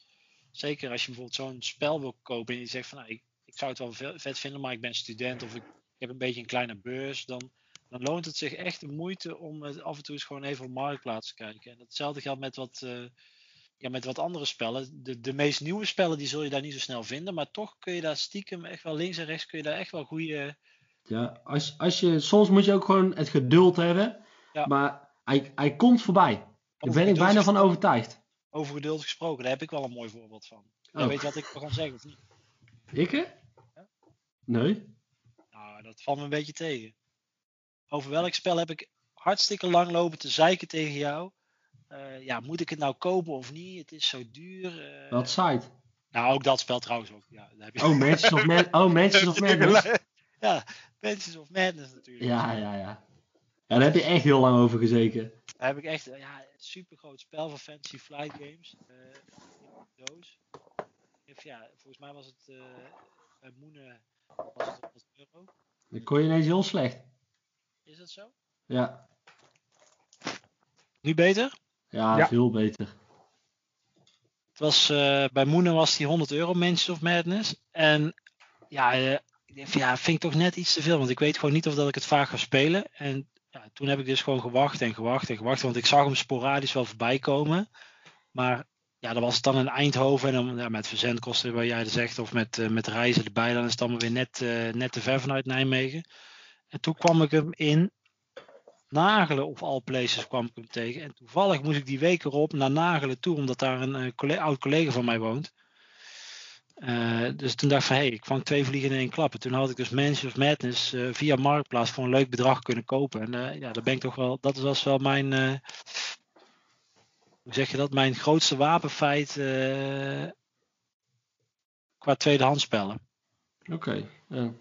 zeker als je bijvoorbeeld zo'n spel wil kopen en je zegt van nou, ik, ik zou het wel ve- vet vinden, maar ik ben student of ik, heb een beetje een kleine beurs, dan, dan loont het zich echt de moeite om het af en toe eens gewoon even op marktplaats te kijken. En hetzelfde geldt met wat, eh, ja, met wat andere spellen. De, de meest nieuwe spellen die zul je daar niet zo snel vinden, maar toch kun je daar stiekem echt wel links en rechts kun je daar echt wel goede. Ja, als, als je, soms moet je ook gewoon het geduld hebben, Ja. maar hij, hij komt voorbij. Daar ben ik bijna van overtuigd. Over geduld gesproken, daar heb ik wel een mooi voorbeeld van. Jij weet wat ik ga zeggen of niet? Ik? Nee? Nou, dat valt me een beetje tegen. Over welk spel heb ik hartstikke lang lopen te zeiken tegen jou? Eh, ja, moet ik het nou kopen of niet? Het is zo duur. eh. Wat site? Nou, ook dat spel trouwens ook. Ja, daar heb je... Oh, Mansions of, Mad oh, Mansions of Madness. ja, Mansions of Madness natuurlijk. Ja, ja, ja. Ja, daar heb je echt heel lang over gezeken. Daar heb ik echt ja, een super groot spel van Fantasy Flight Games. eh, in doos. Ja, volgens mij was het bij Moenen was het 100 euro. Dan kon je ineens heel slecht. Is dat zo? Ja, Nu beter? ja, Ja. veel beter. Het was, eh, bij Moenen was die 100 euro Mansions of Madness. En ja, eh, ja, vind ik toch net iets te veel. Want ik weet gewoon niet of dat ik het vaak ga spelen. En ja, toen heb ik dus gewoon gewacht en gewacht en gewacht. Want ik zag hem sporadisch wel voorbij komen. Maar ja, dan was het dan in Eindhoven. En dan ja, met verzendkosten, waar jij zegt. Of met, uh, met reizen erbij. Dan is het allemaal weer net, uh, net te ver vanuit Nijmegen. En toen kwam ik hem in Nagelen of All Places kwam ik hem tegen. En toevallig moest ik die week erop naar Nagelen toe. Omdat daar een, collega, oud collega van mij woont. Dus toen dacht ik van, hé, hey, ik vang twee vliegen in één klap. En toen had ik dus Mansion of Madness via Marktplaats voor een leuk bedrag kunnen kopen. En uh, ja, daar ben ik toch wel, dat was wel mijn, hoe zeg je dat, mijn grootste wapenfeit qua tweedehands spellen. Oké, okay, ja.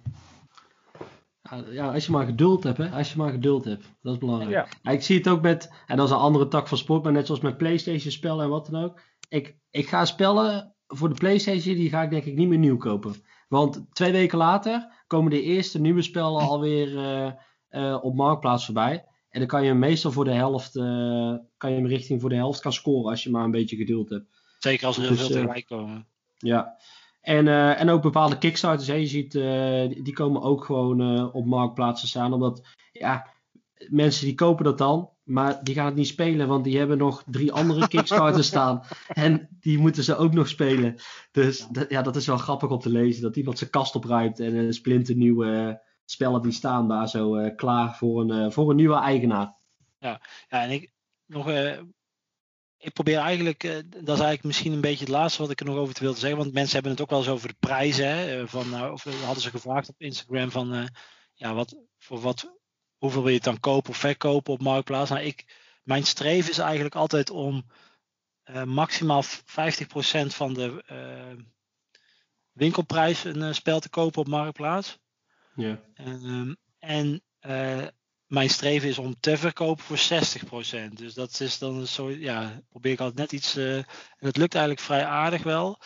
ja. als je maar geduld hebt, hè. Als je maar geduld hebt. Dat is belangrijk. Ja. Ja, ik zie het ook met, en dat is een andere tak van sport, maar net zoals met Playstation spellen en wat dan ook. Ik, ik ga spellen voor de PlayStation, die ga ik denk ik niet meer nieuw kopen. Want twee weken later komen de eerste nieuwe spellen alweer uh, uh, op Marktplaats voorbij. En dan kan je hem meestal voor de helft, uh, kan je hem richting voor de helft gaan scoren als je maar een beetje geduld hebt. Zeker als er heel dus, veel tegelijk komen. Ja. En, en ook bepaalde Kickstarters, hè, je ziet, die komen ook gewoon op Marktplaats te staan. Omdat, ja, mensen die kopen dat dan. Maar die gaan het niet spelen, want die hebben nog drie andere Kickstarters staan. En die moeten ze ook nog spelen. Dus dat, ja, dat is wel grappig om te lezen. Dat iemand zijn kast opruimt en een splinternieuwe spellen die staan daar zo uh, klaar voor een, uh, voor een nieuwe eigenaar. Ja, ja en ik nog. Uh, ik probeer eigenlijk, dat is eigenlijk misschien een beetje het laatste wat ik er nog over te wilde zeggen. Want mensen hebben het ook wel eens over de prijzen. Hè, van, of hadden ze gevraagd op Instagram van ja, wat, voor wat hoeveel wil je het dan kopen of verkopen op Marktplaats? Nou, ik, mijn streven is eigenlijk altijd om maximaal 50% van de winkelprijs een spel te kopen op Marktplaats. Ja. Um, en mijn streven is om te verkopen voor 60%. Dus dat is dan zo, ja, probeer ik altijd net iets. en het lukt eigenlijk vrij aardig wel.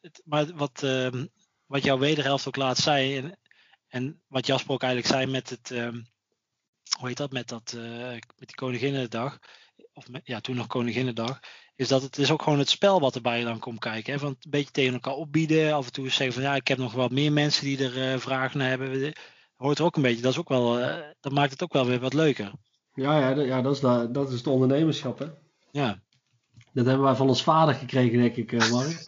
Het, maar wat, ehm, wat jouw wederhelft ook laat zei, en, en wat Jasper ook eigenlijk zei met het. Um, hoe heet dat, met, dat, uh, met die Koninginnedag, of ja, toen nog Koninginnedag, is dat het is ook gewoon het spel wat erbij dan komt kijken. Hè? Van een beetje tegen elkaar opbieden, af en toe zeggen van ja, ik heb nog wat meer mensen die er uh, vragen naar hebben. Hoort er ook een beetje, dat, is ook wel, uh, dat maakt het ook wel weer wat leuker. Ja, ja, ja dat, is de, dat is het ondernemerschap, hè? Ja. Dat hebben wij van ons vader gekregen, denk ik, uh, Mark.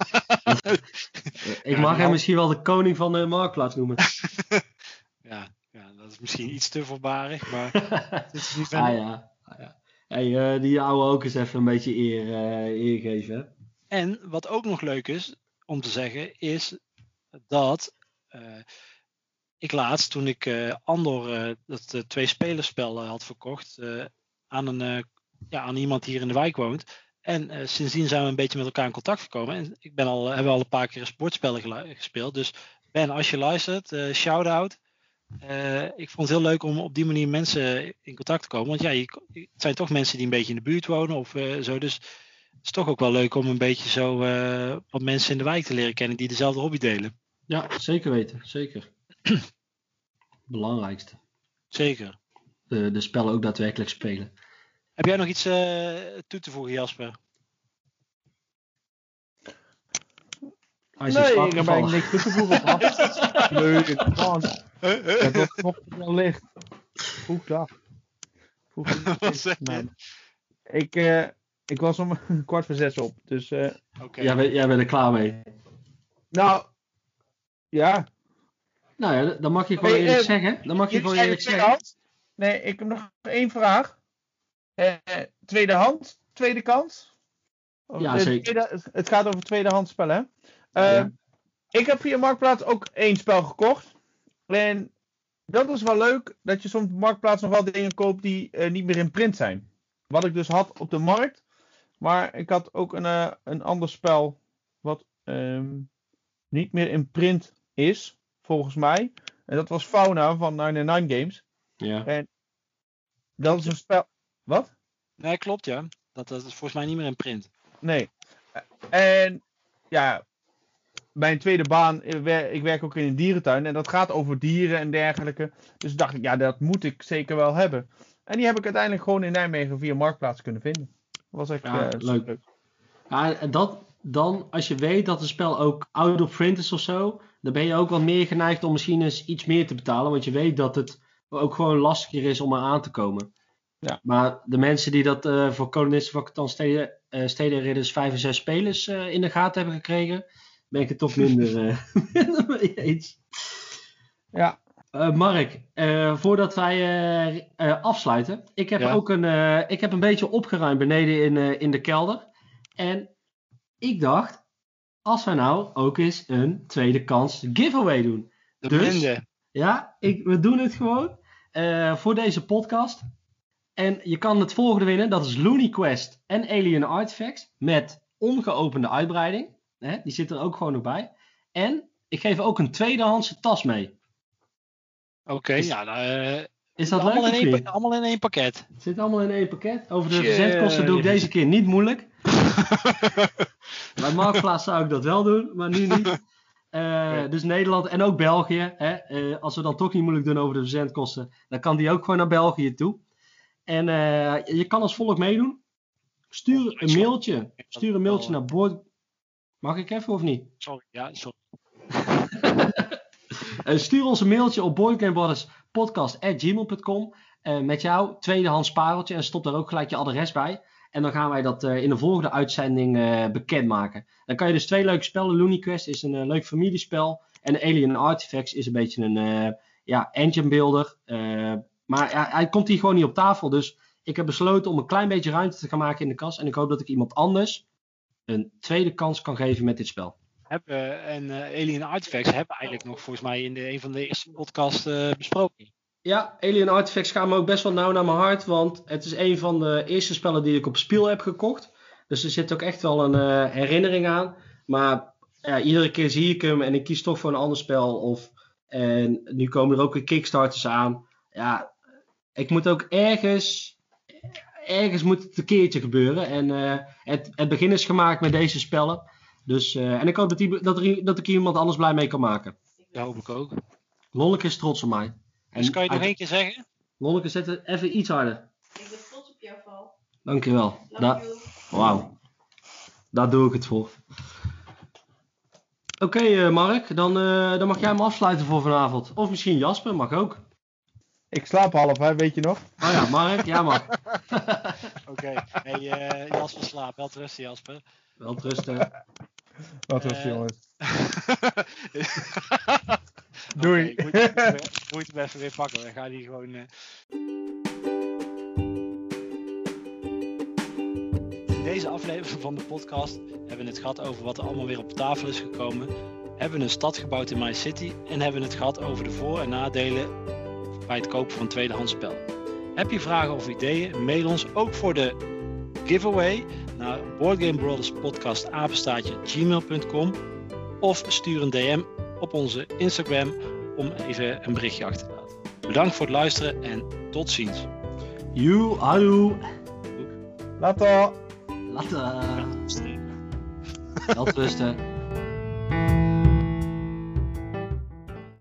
ik mag ja, hem misschien wel de koning van de marktplaats noemen. ja, dat is misschien iets te voorbarig, maar het is niet ah, ja. Ah, ja. Hey, uh, die ouwe ook eens even een beetje eer, uh, eer geven. En wat ook nog leuk is om te zeggen, is dat uh, ik laatst, toen ik Andor, dat twee spelerspel had verkocht, aan, een, ja, aan iemand die hier in de wijk woont. En sindsdien zijn we een beetje met elkaar in contact gekomen. En ik ben al, hebben al een paar keer sportspellen gespeeld. Dus Ben, als je luistert, shout-out. Uh, ik vond het heel leuk om op die manier mensen in contact te komen. Want ja, je, het zijn toch mensen die een beetje in de buurt wonen of uh, zo. Dus het is toch ook wel leuk om een beetje zo uh, wat mensen in de wijk te leren kennen die dezelfde hobby delen. Ja, zeker weten. Zeker. Belangrijkste. Zeker. De, de spellen ook daadwerkelijk spelen. Heb jij nog iets toe te voegen, Jasper? Hij is nee, ik heb eigenlijk niks toe te voegen. Leuk, Het wordt nog wel licht. Goed dag. Wat zeg je? Ik, uh, ik was om kwart voor zes op. Dus, uh, okay. jij, bent, jij bent er klaar mee. Nou, ja. Nou ja, dan mag je gewoon nee, eerlijk uh, zeggen. Dan mag je gewoon eerlijk zeggen. Nee, ik heb nog één vraag. Uh, tweede hand, tweede kans. Ja, zeker. Tweede, het gaat over tweedehands spellen? Uh, ja. Ik heb via Marktplaats ook één spel gekocht. En dat is wel leuk, dat je soms op Marktplaats nog wel dingen koopt die uh, niet meer in print zijn. Wat ik dus had op de markt. Maar ik had ook een, uh, een ander spel wat um, niet meer in print is, volgens mij. En dat was Fauna van 99 Games. Ja. En dat is een spel... Wat? Nee, klopt ja. Dat, dat is volgens mij niet meer in print. Nee. En ja, mijn tweede baan, ik werk ook in een dierentuin en dat gaat over dieren en dergelijke. Dus dacht ik, ja, dat moet ik zeker wel hebben. En die heb ik uiteindelijk gewoon in Nijmegen via Marktplaats kunnen vinden. Dat was echt ja, uh, leuk. Ja, en dat, dan als je weet dat een spel ook out of print is of zo, dan ben je ook wat meer geneigd om misschien eens iets meer te betalen. Want je weet dat het ook gewoon lastiger is om eraan te komen. Ja. Maar de mensen die dat eh, voor kolonisten van steden, eh stedenridders 5 en 6 spelers eh, in de gaten hebben gekregen, ben ik het toch minder eh, mee eens. Ja. Eh, Mark, eh, voordat wij afsluiten, ik heb Ja. ook een, ik heb een beetje opgeruimd beneden in, in de kelder. En ik dacht, als wij nou ook eens een tweede kans giveaway doen. De Dus? blinde. Ja, ik, we doen het gewoon voor deze podcast. En je kan het volgende winnen, dat is Looney Quest en Alien Artifacts met ongeopende uitbreiding. Hè, die zit er ook gewoon nog bij. En ik geef ook een tweedehandse tas mee. Oké, Is- ja, nou, eh, Is dat leuk allemaal, in één, allemaal in één pakket. Het zit allemaal in één pakket. Over de verzendkosten doe ik deze keer niet moeilijk. Bij Marktplaats zou ik dat wel doen, maar nu niet. Eh, Dus Nederland en ook België. Hè? eh, als we dan toch niet moeilijk doen over de verzendkosten, dan kan die ook gewoon naar België toe. En eh, je kan als volgt meedoen. Stuur een mailtje. Stuur een mailtje naar boord. Mag ik even of niet? Sorry, ja, sorry. Eh, stuur ons een mailtje op boardgamebrodderspodcast.gmail.com eh met jouw tweedehands pareltje en stop daar ook gelijk je adres bij. En dan gaan wij dat eh, in de volgende uitzending bekendmaken. Dan kan je dus twee leuke spellen. Looney Quest is een leuk familiespel. En Alien Artifacts is een beetje een ja, engine builder. Maar ja, hij komt hier gewoon niet op tafel. Dus ik heb besloten om een klein beetje ruimte te gaan maken in de kast. En ik hoop dat ik iemand anders een tweede kans kan geven met dit spel. Hebben, en eh Alien Artifacts hebben we eigenlijk nog volgens mij in de, een van de eerste podcasts eh, besproken. Ja, Alien Artifacts gaat me ook best wel nauw naar mijn hart. Want het is een van de eerste spellen die ik op Spiel heb gekocht. Dus er zit ook echt wel een eh, herinnering aan. Maar ja, iedere keer zie ik hem en ik kies toch voor een ander spel. Of, en nu komen er ook weer Kickstarters aan. Ja, ik moet ook ergens. Ergens moet het een keertje gebeuren. En eh, het, het begin is gemaakt met deze spellen. Dus, eh, en ik hoop dat, die, dat, er, dat ik hier iemand anders blij mee kan maken. Dat hoop ik ook. Lonneke is trots op mij. En Dus kan je nog één keer zeggen? Lonneke, zet het even iets harder. Ik ben trots op jouw val. Dankjewel. Love Da you. Wauw. Daar doe ik het voor. Oké, eh, Mark, dan, eh, dan mag jij hem afsluiten voor vanavond. Of misschien Jasper, mag ook. Ik slaap half, hè, weet je nog? Oh ja, Mark, jij mag. Oké. Hey, eh, Jasper slaap. Wel rusten, Jasper. Wel rusten. Wat was Eh, jongens. Doei. Moet, je- moet je hem even weer pakken. Dan gaat hij gewoon. eh. In deze aflevering van de podcast hebben we het gehad over wat er allemaal weer op tafel is gekomen. Hebben we een stad gebouwd in My City en hebben we het gehad over de voor- en nadelen bij het kopen van een tweedehands spel. Heb je vragen of ideeën? Mail ons ook voor de giveaway naar boardgamebrothers.podcast@gmail.com of stuur een DM op onze Instagram om even een berichtje achter te laten. Bedankt voor het luisteren en tot ziens. You, hallo. Later. Later. Wel rusten.